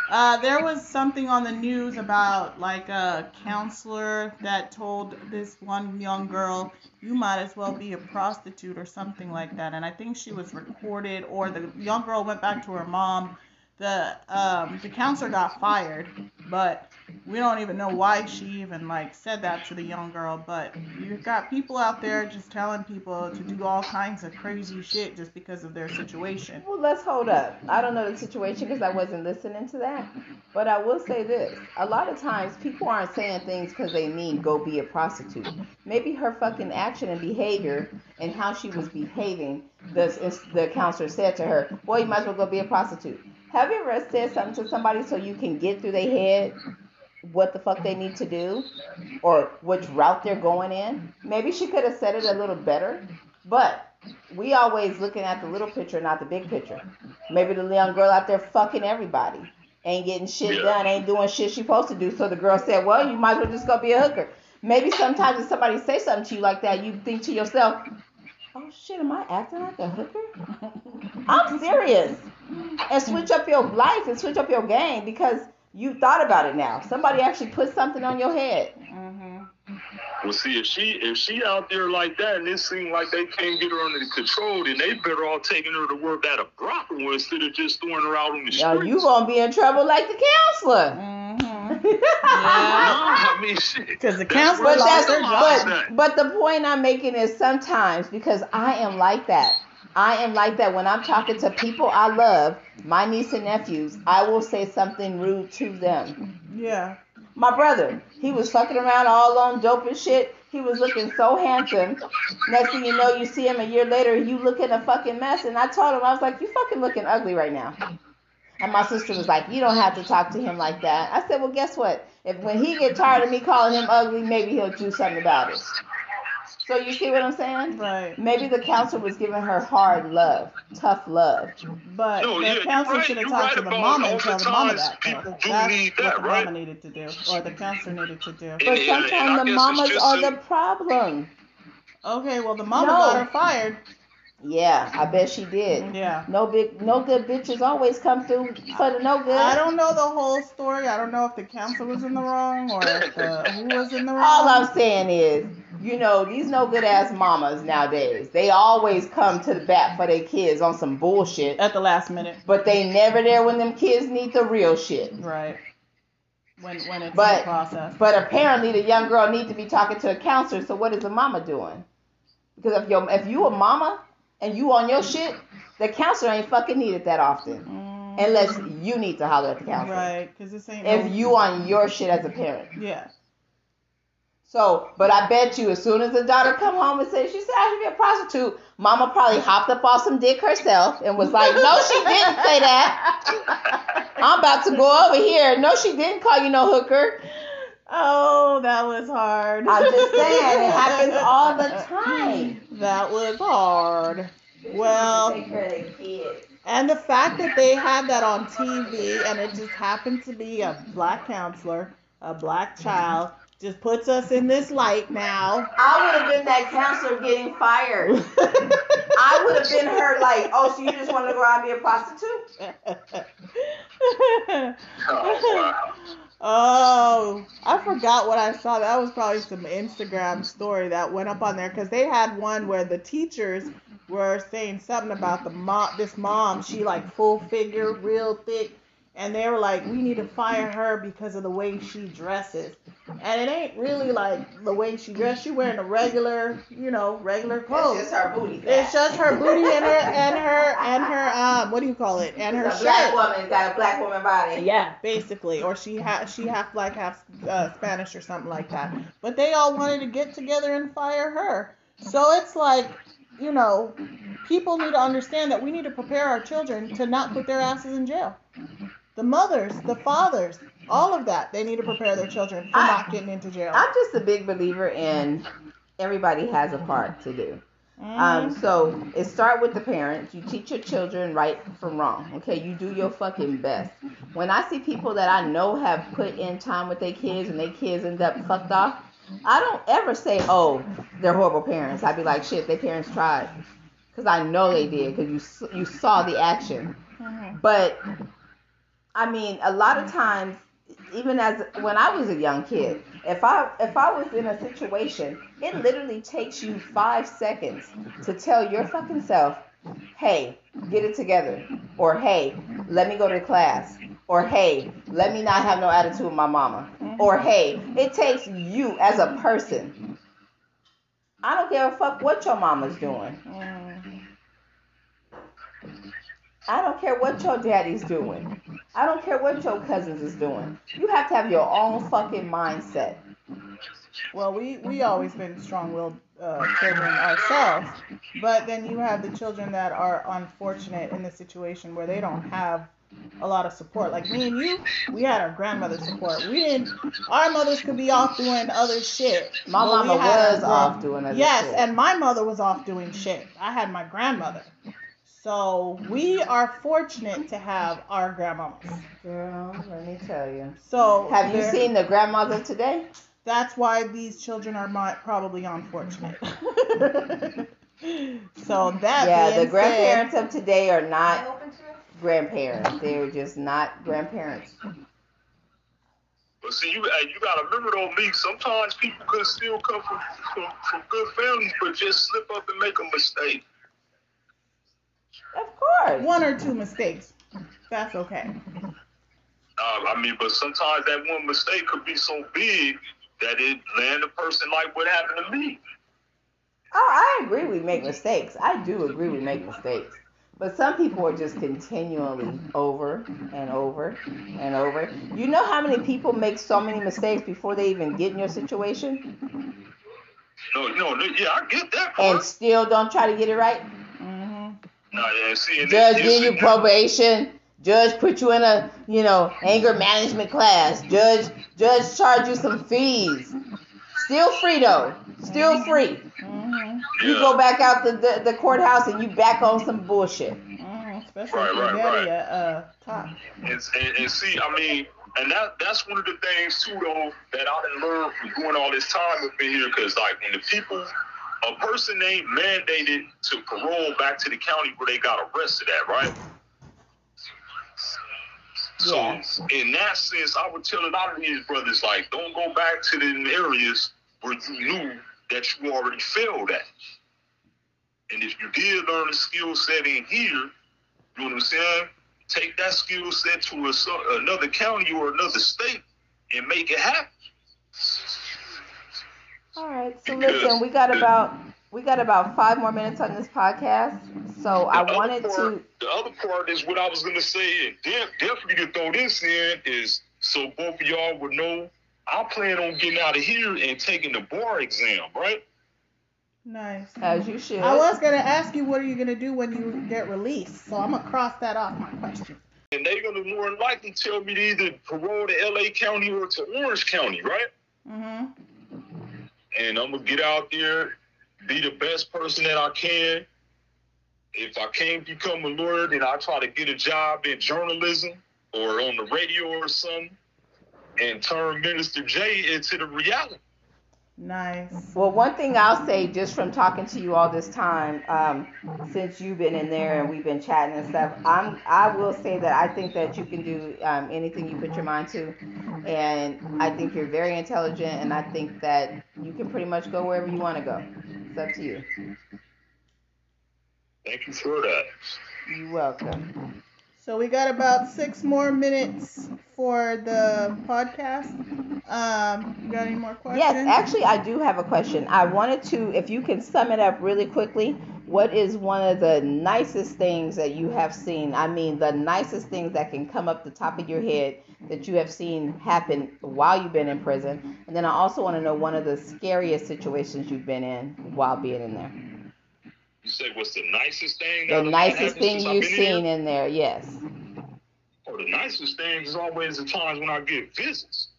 Uh, there was something on the news about like a counselor that told this one young girl, you might as well be a prostitute or something like that. And I think she was recorded, or the young girl went back to her mom. The um, the counselor got fired, but we don't even know why she even like said that to the young girl. But you've got people out there just telling people to do all kinds of crazy shit just because of their situation. Well, let's hold up. I don't know the situation because I wasn't listening to that. But I will say this. A lot of times people aren't saying things because they mean go be a prostitute. Maybe her fucking action and behavior and how she was behaving, the, the counselor said to her, well, you might as well go be a prostitute. Have you ever said something to somebody so you can get through their head what the fuck they need to do or which route they're going in? Maybe she could have said it a little better. But we always looking at the little picture, not the big picture. Maybe the young girl out there fucking everybody, ain't getting shit Yeah. done, ain't doing shit she supposed to do. So the girl said, "Well, you might as well just go be a hooker." Maybe sometimes if somebody say something to you like that, you think to yourself, "Oh shit, am I acting like a hooker?" I'm serious. And switch up your life and switch up your game because you thought about it now. Somebody actually put something on your head. hmm Well, see, if she if she out there like that, and it seems like they can't get her under control, then they better all taking her to work at a brothel instead of just throwing her out on the streets. Now you gonna be in trouble like the counselor. hmm no, I mean shit. Because the counselor But lost her job. but but the point I'm making is sometimes because I am like that. I am like that when I'm talking to people I love, my niece and nephews, I will say something rude to them. Yeah. My brother, he was fucking around all on dope and shit. He was looking so handsome. Next thing you know, you see him a year later, you looking a fucking mess. And I told him, I was like, you fucking looking ugly right now. And my sister was like, you don't have to talk to him like that. I said, well, guess what? If when he get tired of me calling him ugly, maybe he'll do something about it. So you see what I'm saying? Right. Maybe the counselor was giving her hard love, tough love. But No, the yeah, counselor right. should have You're talked to the about mama all and the tell the mama that. people do That's need what that, the right? mama needed to do, or the counselor needed to do. But I sometimes the mamas are a- the problem. Okay, well the mama No. got her fired. Yeah, I bet she did. Yeah. No big, no good bitches always come through for the no good. I don't know the whole story. I don't know if the counselor was in the wrong or if the, who was in the wrong. All I'm saying is, you know, these no good ass mamas nowadays, they always come to the bat for their kids on some bullshit, At the last minute. but they never there when them kids need the real shit. Right. When when it's But- the process. But apparently, the young girl need to be talking to a counselor. So what is the mama doing? Because if you if you a mama and you on your shit, the counselor ain't fucking needed that often, Mm, unless you need to holler at the counselor. right, because this ain't. If you on your shit as a parent. Yeah. So, but I bet you, as soon as the daughter come home and say she said I should be a prostitute, Mama probably hopped up off some dick herself and was like, "No, she didn't say that. I'm about to go over here. No, she didn't call you no hooker." Oh, that was hard. I'm just saying, it happens all the time. That was hard. Well, Take care of their kids. and the fact that they had that on TV and it just happened to be a black counselor, a black child, just puts us in this light now. I would have been that counselor getting fired. I would have been her like, oh, so you just want to go out and be a prostitute? Oh, oh wow. Oh, I forgot what I saw. That was probably some Instagram story that went up on there because they had one where the teachers were saying something about the mom, this mom, she like full figure, real thick, and they were like, we need to fire her because of the way she dresses. And it ain't really like the way she dressed. She wearing a regular, you know, regular clothes. It's just her booty. fat. It's just her booty and her and her and her um what do you call it and her a shirt. black woman got a black woman body. Yeah, basically, or she ha- she half black, half uh, Spanish, or something like that. But they all wanted to get together and fire her. So it's like, you know, people need to understand that we need to prepare our children to not put their asses in jail. The mothers, the fathers, all of that, they need to prepare their children for I- not getting into jail. I'm just a big believer in everybody has a part to do. Mhm. Um, so it start with the parents. You teach your children right from wrong. Okay, you do your fucking best. When I see people that I know have put in time with their kids and their kids end up fucked off, I don't ever say, "Oh, they're horrible parents." I'd be like, "Shit, their parents tried," because I know they did. Because you you saw the action. Mhm. But I mean, a lot of mm. times, even as when I was a young kid, if I if I was in a situation, it literally takes you five seconds to tell your fucking self, "Hey, get it together," or "Hey, let me go to class," or "Hey, let me not have no attitude with my mama," mm-hmm. or "Hey, it takes you as a person." I don't give a fuck what your mama's doing. Mm. I don't care what your daddy's doing. I don't care what your cousins is doing. You have to have your own fucking mindset. Well, we we always been strong-willed uh, children ourselves, but then you have the children that are unfortunate in the situation where they don't have a lot of support. Like me and you, we had our grandmother's support. We didn't. Our mothers could be off doing other shit. My mama was off doing other Yes, shit. Yes, and my mother was off doing shit. I had my grandmother. So we are fortunate to have our grandmamas. Girl, let me tell you. So Have you seen the grandmother today? that's why these children are mi- probably unfortunate. so that yeah, being the grandparents of today are not grandparents. They're just not grandparents. But see, you uh, you gotta remember though, me. Sometimes people could still come from, from from good families, but just slip up and make a mistake. Of course. one or two mistakes. That's okay. Uh, I mean, but sometimes that one mistake could be so big that it land a person like what happened to me. Oh, I agree we make mistakes. I do agree we make mistakes. But some people are just continually over and over and over. You know how many people make so many mistakes before they even get in your situation No, no, no yeah, I get that and part. still don't try to get it right? No, yeah, see, Judge it- give you probation. Judge put you in a, you know, anger management class. Judge, judge charge you some fees. Still free though. Still free. hmm You Yeah. go back out the, the, the courthouse and you back on some bullshit. hmm Especially Right, right, right. a uh, top. And, and, and see, I mean, and that that's one of the things too, though, that I done learned from doing all this time up in here. Because like when the people, a person ain't mandated to parole back to the county where they got arrested at, right? So in that sense, I would tell a lot of these brothers like, don't go back to the areas where you knew that you already failed at. And if you did learn a skill set in here, you know what I'm saying? Take that skill set to a, another county or another state and make it happen. All right. So listen, we got about we got about five more minutes on this podcast. So I The other wanted part- to. The other part is what I was gonna say, and de- definitely to throw this in is so both of y'all would know I plan on getting out of here and taking the bar exam, right? Nice. As you should. I was gonna ask you what are you gonna do when you get released, so I'm gonna cross that off my question. And they're gonna more than likely tell me to either parole to LA County or to Orange County, right? Mhm. And I'm gonna get out there, be the best person that I can. If I can't become a lawyer, then I try to get a job in journalism or on the radio or something, and turn Minister J into the reality. Nice. Well, one thing I'll say just from talking to you all this time, um, since you've been in there and we've been chatting and stuff, I'm I will say that I think that you can do um, anything you put your mind to, and I think you're very intelligent, and I think that you can pretty much go wherever you want to go. It's up to you. Thank you for that. You're welcome. So we got about six more minutes for the podcast. Um, you got any more questions? Yes, actually, I do have a question. I wanted to, if you can sum it up really quickly, what is one of the nicest things that you have seen? I mean, the nicest things that can come up the top of your head that you have seen happen while you've been in prison. And then I also want to know one of the scariest situations you've been in while being in there. You say what's the nicest thing? The that nicest happened thing since I've you've seen here? in there, yes. Oh, the nicest things is always the times when I get visits.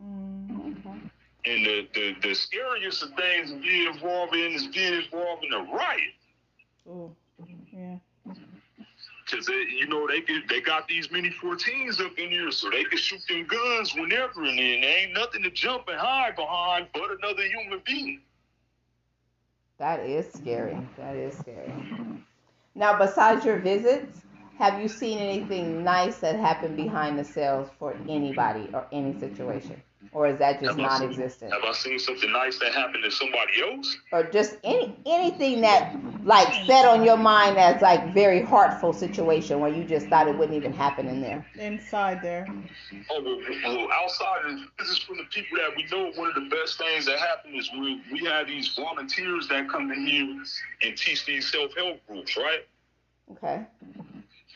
Mm, And the, the, the scariest of things to be involved in is being involved in a riot. ooh, yeah. Cause they, you know they could, they got these mini 14s up in here, so they can shoot them guns whenever, and then there ain't nothing to jump and hide behind but another human being. That is scary. That is scary. Now, besides your visits, have you seen anything nice that happened behind the cells for anybody or any situation? Or is that just Have I seen- non-existent? Have I seen something nice that happened to somebody else? Or just any anything that like set on your mind as like very heartful situation where you just thought it wouldn't even happen in there? Inside there. Oh, well, well, outside of this is from the people that we know. One of the best things that happen is when we have these volunteers that come in here and teach these self-help groups, right? Okay.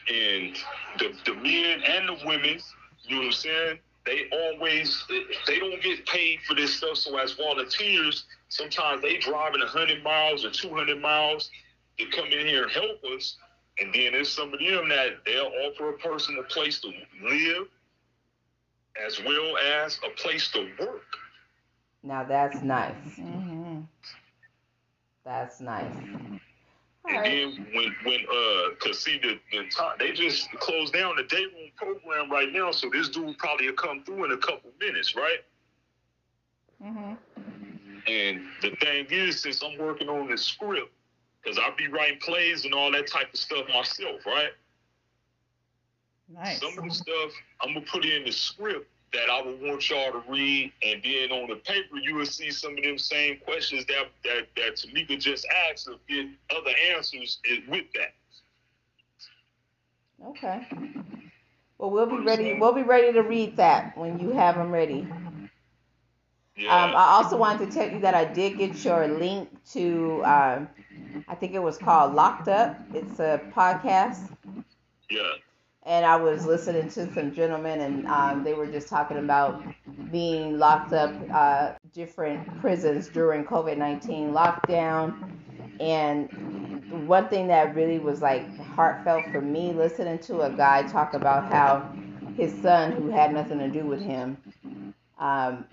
and the, the men and the women, you know what I'm saying? They always they don't get paid for this stuff. So as volunteers, sometimes they driving hundred miles or two hundred miles to come in here and help us. And then there's some of them that they'll offer a person a place to live as well as a place to work. Now that's nice. hmm That's nice. All And right. then when when uh, cause see the the time they just closed down the day room program right now, so this dude probably will come through in a couple minutes, right? Mm-hmm. And the thing is, since I'm working on this script, because I'll be writing plays and all that type of stuff myself, right? Nice. Some of the stuff I'm gonna put in the script that I would want y'all to read, and then on the paper you will see some of them same questions that that that Tomeeka just asked, and get other answers with that. Okay. Well, we'll be ready. We'll be ready to read that when you have them ready. Yeah, Um, I also wanted to tell you that I did get your link to, um, I think it was called Locked Up. It's a podcast. yeah. And I was listening to some gentlemen, and um, they were just talking about being locked up, uh, different prisons during COVID 19 lockdown. And one thing that really was like heartfelt for me listening to a guy talk about how his son, who had nothing to do with him, um,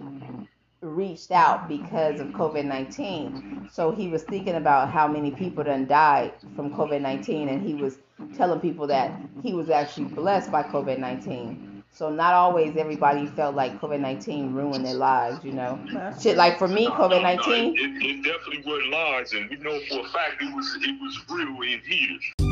reached out because of COVID 19. So he was thinking about how many people done died from COVID 19, and he was telling people that he was actually blessed by COVID 19. So not always everybody felt like COVID 19 ruined their lives, you know. That's Shit, like for me, No, no, COVID no, 19. It, it definitely wasn't lies, and we know for a fact it was it was real in here.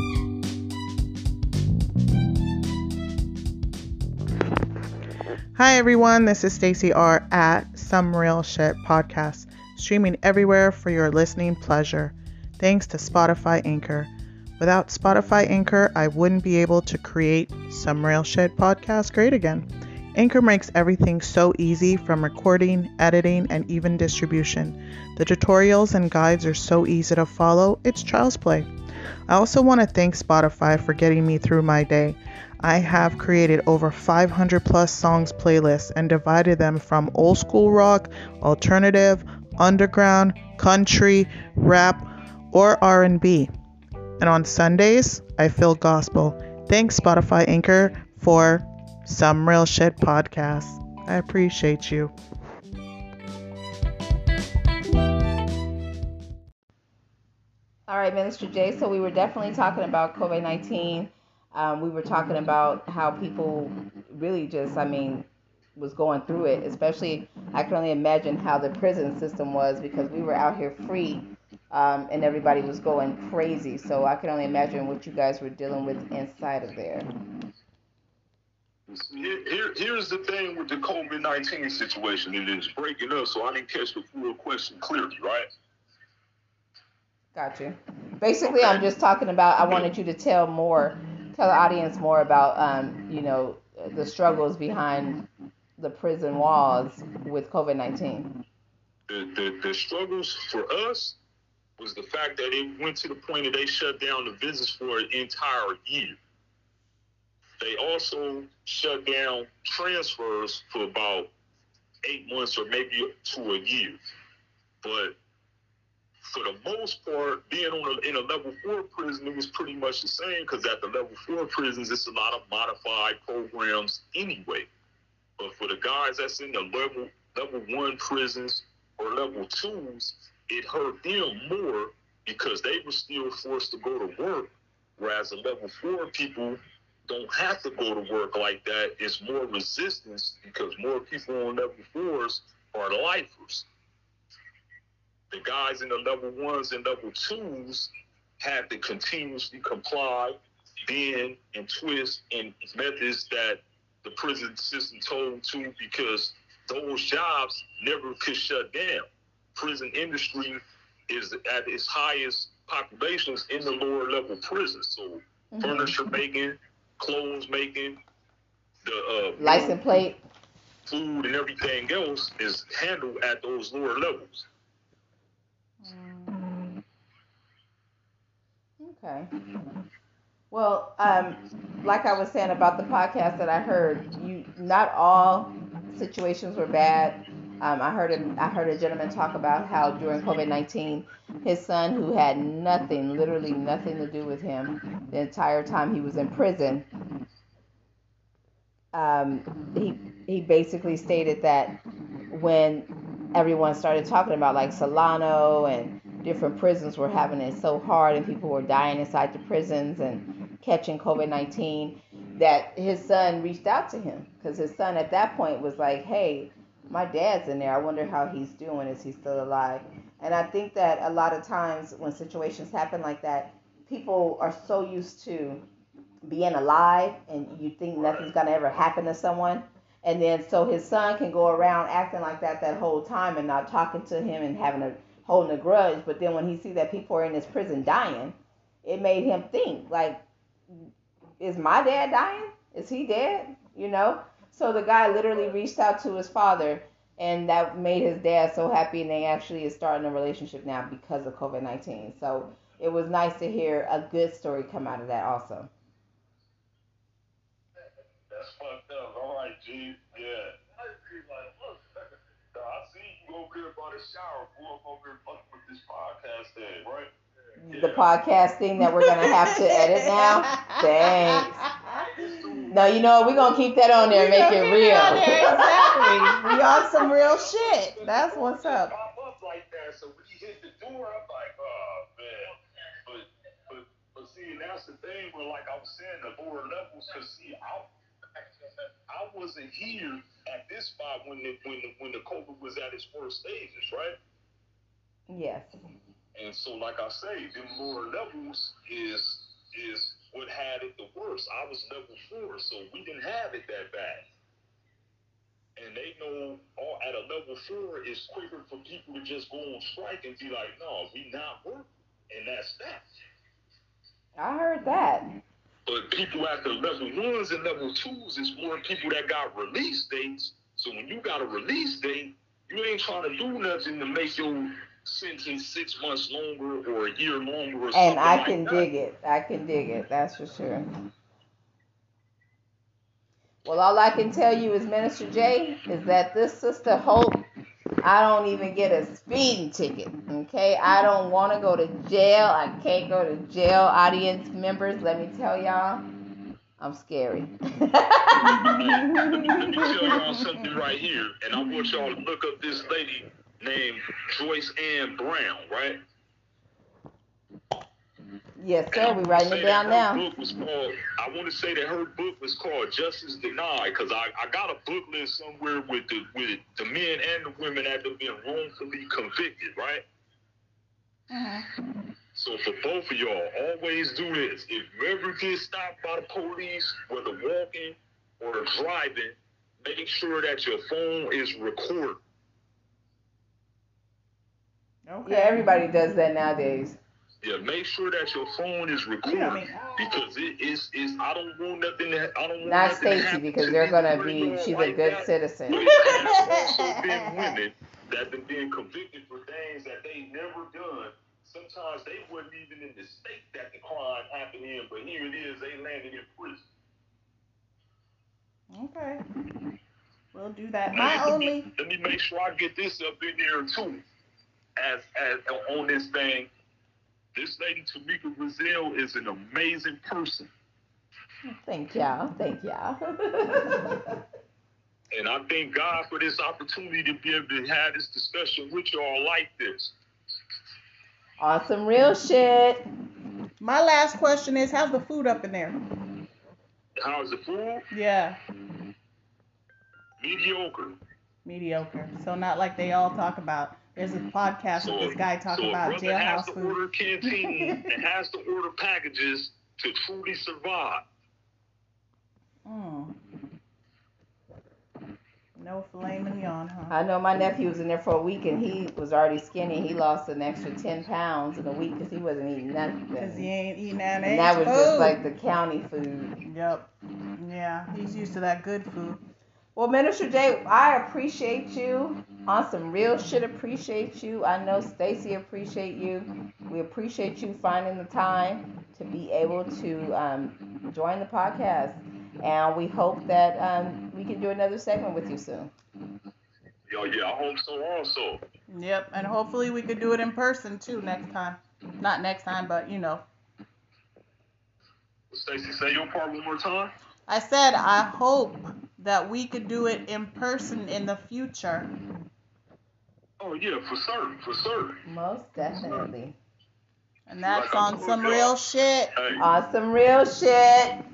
Hi everyone, this is Stacy R at Some Real Shit Podcast, streaming everywhere for your listening pleasure. Thanks to Spotify Anchor. Without Spotify Anchor, I wouldn't be able to create Some Real Shit Podcast great again. Anchor makes everything so easy from recording, editing, and even distribution. The tutorials and guides are so easy to follow, it's child's play. I also want to thank Spotify for getting me through my day. I have created over 500 plus songs playlists and divided them from old school rock, alternative, underground, country, rap, or R&B. And on Sundays, I fill gospel. Thanks Spotify Anchor for some real shit podcast. I appreciate you. All right, Minister Jay. So we were definitely talking about COVID 19. Um, we were talking about how people really just, I mean, was going through it. Especially, I can only imagine how the prison system was because we were out here free um, and everybody was going crazy. So I can only imagine what you guys were dealing with inside of there. Here, here's the thing with the COVID 19 situation. and It is breaking up, so I didn't catch the full question clearly, right? Got you. Basically, I'm just talking about. I wanted you to tell more, tell the audience more about, um, you know, the struggles behind the prison walls with COVID nineteen. The, the the struggles for us was the fact that it went to the point that they shut down the visits for an entire year. They also shut down transfers for about eight months or maybe to a year. But for the most part, being on a, in a level four prison, it was pretty much the same because at the level four prisons, it's a lot of modified programs anyway. But for the guys that's in the level level one prisons or level twos, it hurt them more because they were still forced to go to work, whereas the level four people don't have to go to work like that. It's more resistance because more people on level fours are lifers the guys in the level ones and level twos have to continuously comply, bend and twist in methods that the prison system told them to because those jobs never could shut down. Prison industry is at its highest populations in the lower level prisons. So mm-hmm. furniture making, clothes making, the uh, license plate, food and everything else is handled at those lower levels. Okay. Well, um, like I was saying about the podcast that I heard, you not all situations were bad. Um, I heard him, I heard a gentleman talk about how during COVID nineteen, his son, who had nothing, literally nothing to do with him, the entire time he was in prison, um, he he basically stated that when everyone started talking about like Solano and different prisons were having it so hard and people were dying inside the prisons and catching COVID 19 that his son reached out to him because his son at that point was like, hey, my dad's in there. I wonder how he's doing. Is he still alive? And I think that a lot of times when situations happen like that, people are so used to being alive and you think nothing's going to ever happen to someone. And then so his son can go around acting like that that whole time and not talking to him and having a holding a grudge. But then when he see that people are in his prison dying, it made him think like, is my dad dying? Is he dead? You know. So the guy literally reached out to his father, and that made his dad so happy, and they actually is starting a relationship now because of COVID nineteen. So it was nice to hear a good story come out of that also. That's fucked up. All right, G. Yeah over here by the shower, go up over here fucking with this podcast thing, right? The podcast thing that we're gonna have to edit now. Thanks. No, you know we're gonna keep that on there and make it real. exactly. we on some real shit. That's what's up. Pop up like that, so when he hit the door, I'm like, oh man. But but but see, that's the thing where like I was saying, the lower levels, cause see, I I wasn't here at this spot when the when the when the COVID was at its worst stages, right? Yes. And so, like I say, them lower levels is is what had it the worst. I was level four, so we didn't have it that bad. And they know all, at a level four, it's quicker for people to just go on strike and be like, no, we not working. And that's that. I heard that. But people at the level ones and level twos is more people that got release dates. So when you got a release date, you ain't trying to do nothing to make your sentence six months longer or a year longer or and I can dig it. I can dig it. That's for sure. Well, all I can tell you is, Minister J, is that this sister Hope, I don't even get a speeding ticket. Okay, I don't want to go to jail. I can't go to jail. Audience members, let me tell y'all, I'm scary. let me tell y'all something right here, and I want y'all to look up this lady named Joyce Ann Brown, right? Yes, sir. We writing it down now. Book was called, I want to say that her book was called Justice Denied because I, I got a book list somewhere with the with the men and the women that have been wrongfully convicted, right? Uh-huh. So for both of y'all, always do this. If you ever get stopped by the police, whether walking or driving, make sure that your phone is recorded. Okay. Yeah, everybody does that nowadays. Yeah, make sure that your phone is recording yeah, I mean, because it is is I don't want nothing to I don't want not Stacy because they're gonna be she's like a good that. citizen. But there's also been women that have been being convicted for things that they never done. Sometimes they wasn't even in the state that the crime happened in, but here it is, they landed in prison. Okay. We'll do that. My let only me, let me make sure I get this up in there too. As as on this thing this lady Tomeeka Brazil is an amazing person. Thank y'all. Thank y'all. and I thank God for this opportunity to be able to have this discussion with y'all like this. Awesome, real shit. My last question is how's the food up in there? How's the food? Yeah. Mediocre. Mediocre. So not like they all talk about there's a podcast so, with this guy talking so about jailhouse has to food. order canteen and has to order packages to truly survive. Mm. No filet mignon, huh? I know my nephew was in there for a week and he was already skinny. He lost an extra 10 pounds in a week because he wasn't eating nothing. Because he ain't eating that And that was food. just like the county food. Yep. Yeah, he's used to that good food. Well, Minister Jay, I appreciate you. On some real shit, appreciate you. I know Stacy appreciate you. We appreciate you finding the time to be able to um, join the podcast, and we hope that um, we can do another segment with you soon. Yo, yeah, I hope so also. Yep, and hopefully we could do it in person too next time. Not next time, but you know. Stacy, say your part one more time. I said I hope that we could do it in person in the future. Oh yeah, for certain, for certain. Most definitely. And that's like on some real shit. Hey. On some real shit.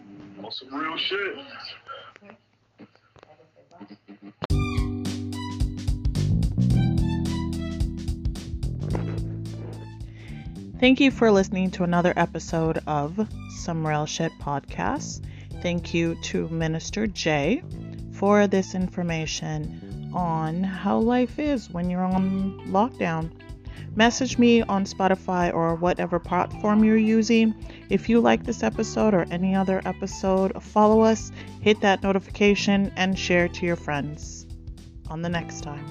On some real shit. Thank you for listening to another episode of Some Real Shit Podcast. Thank you to Minister Jay for this information on how life is when you're on lockdown. Message me on Spotify or whatever platform you're using. If you like this episode or any other episode, follow us, hit that notification, and share to your friends. On the next time.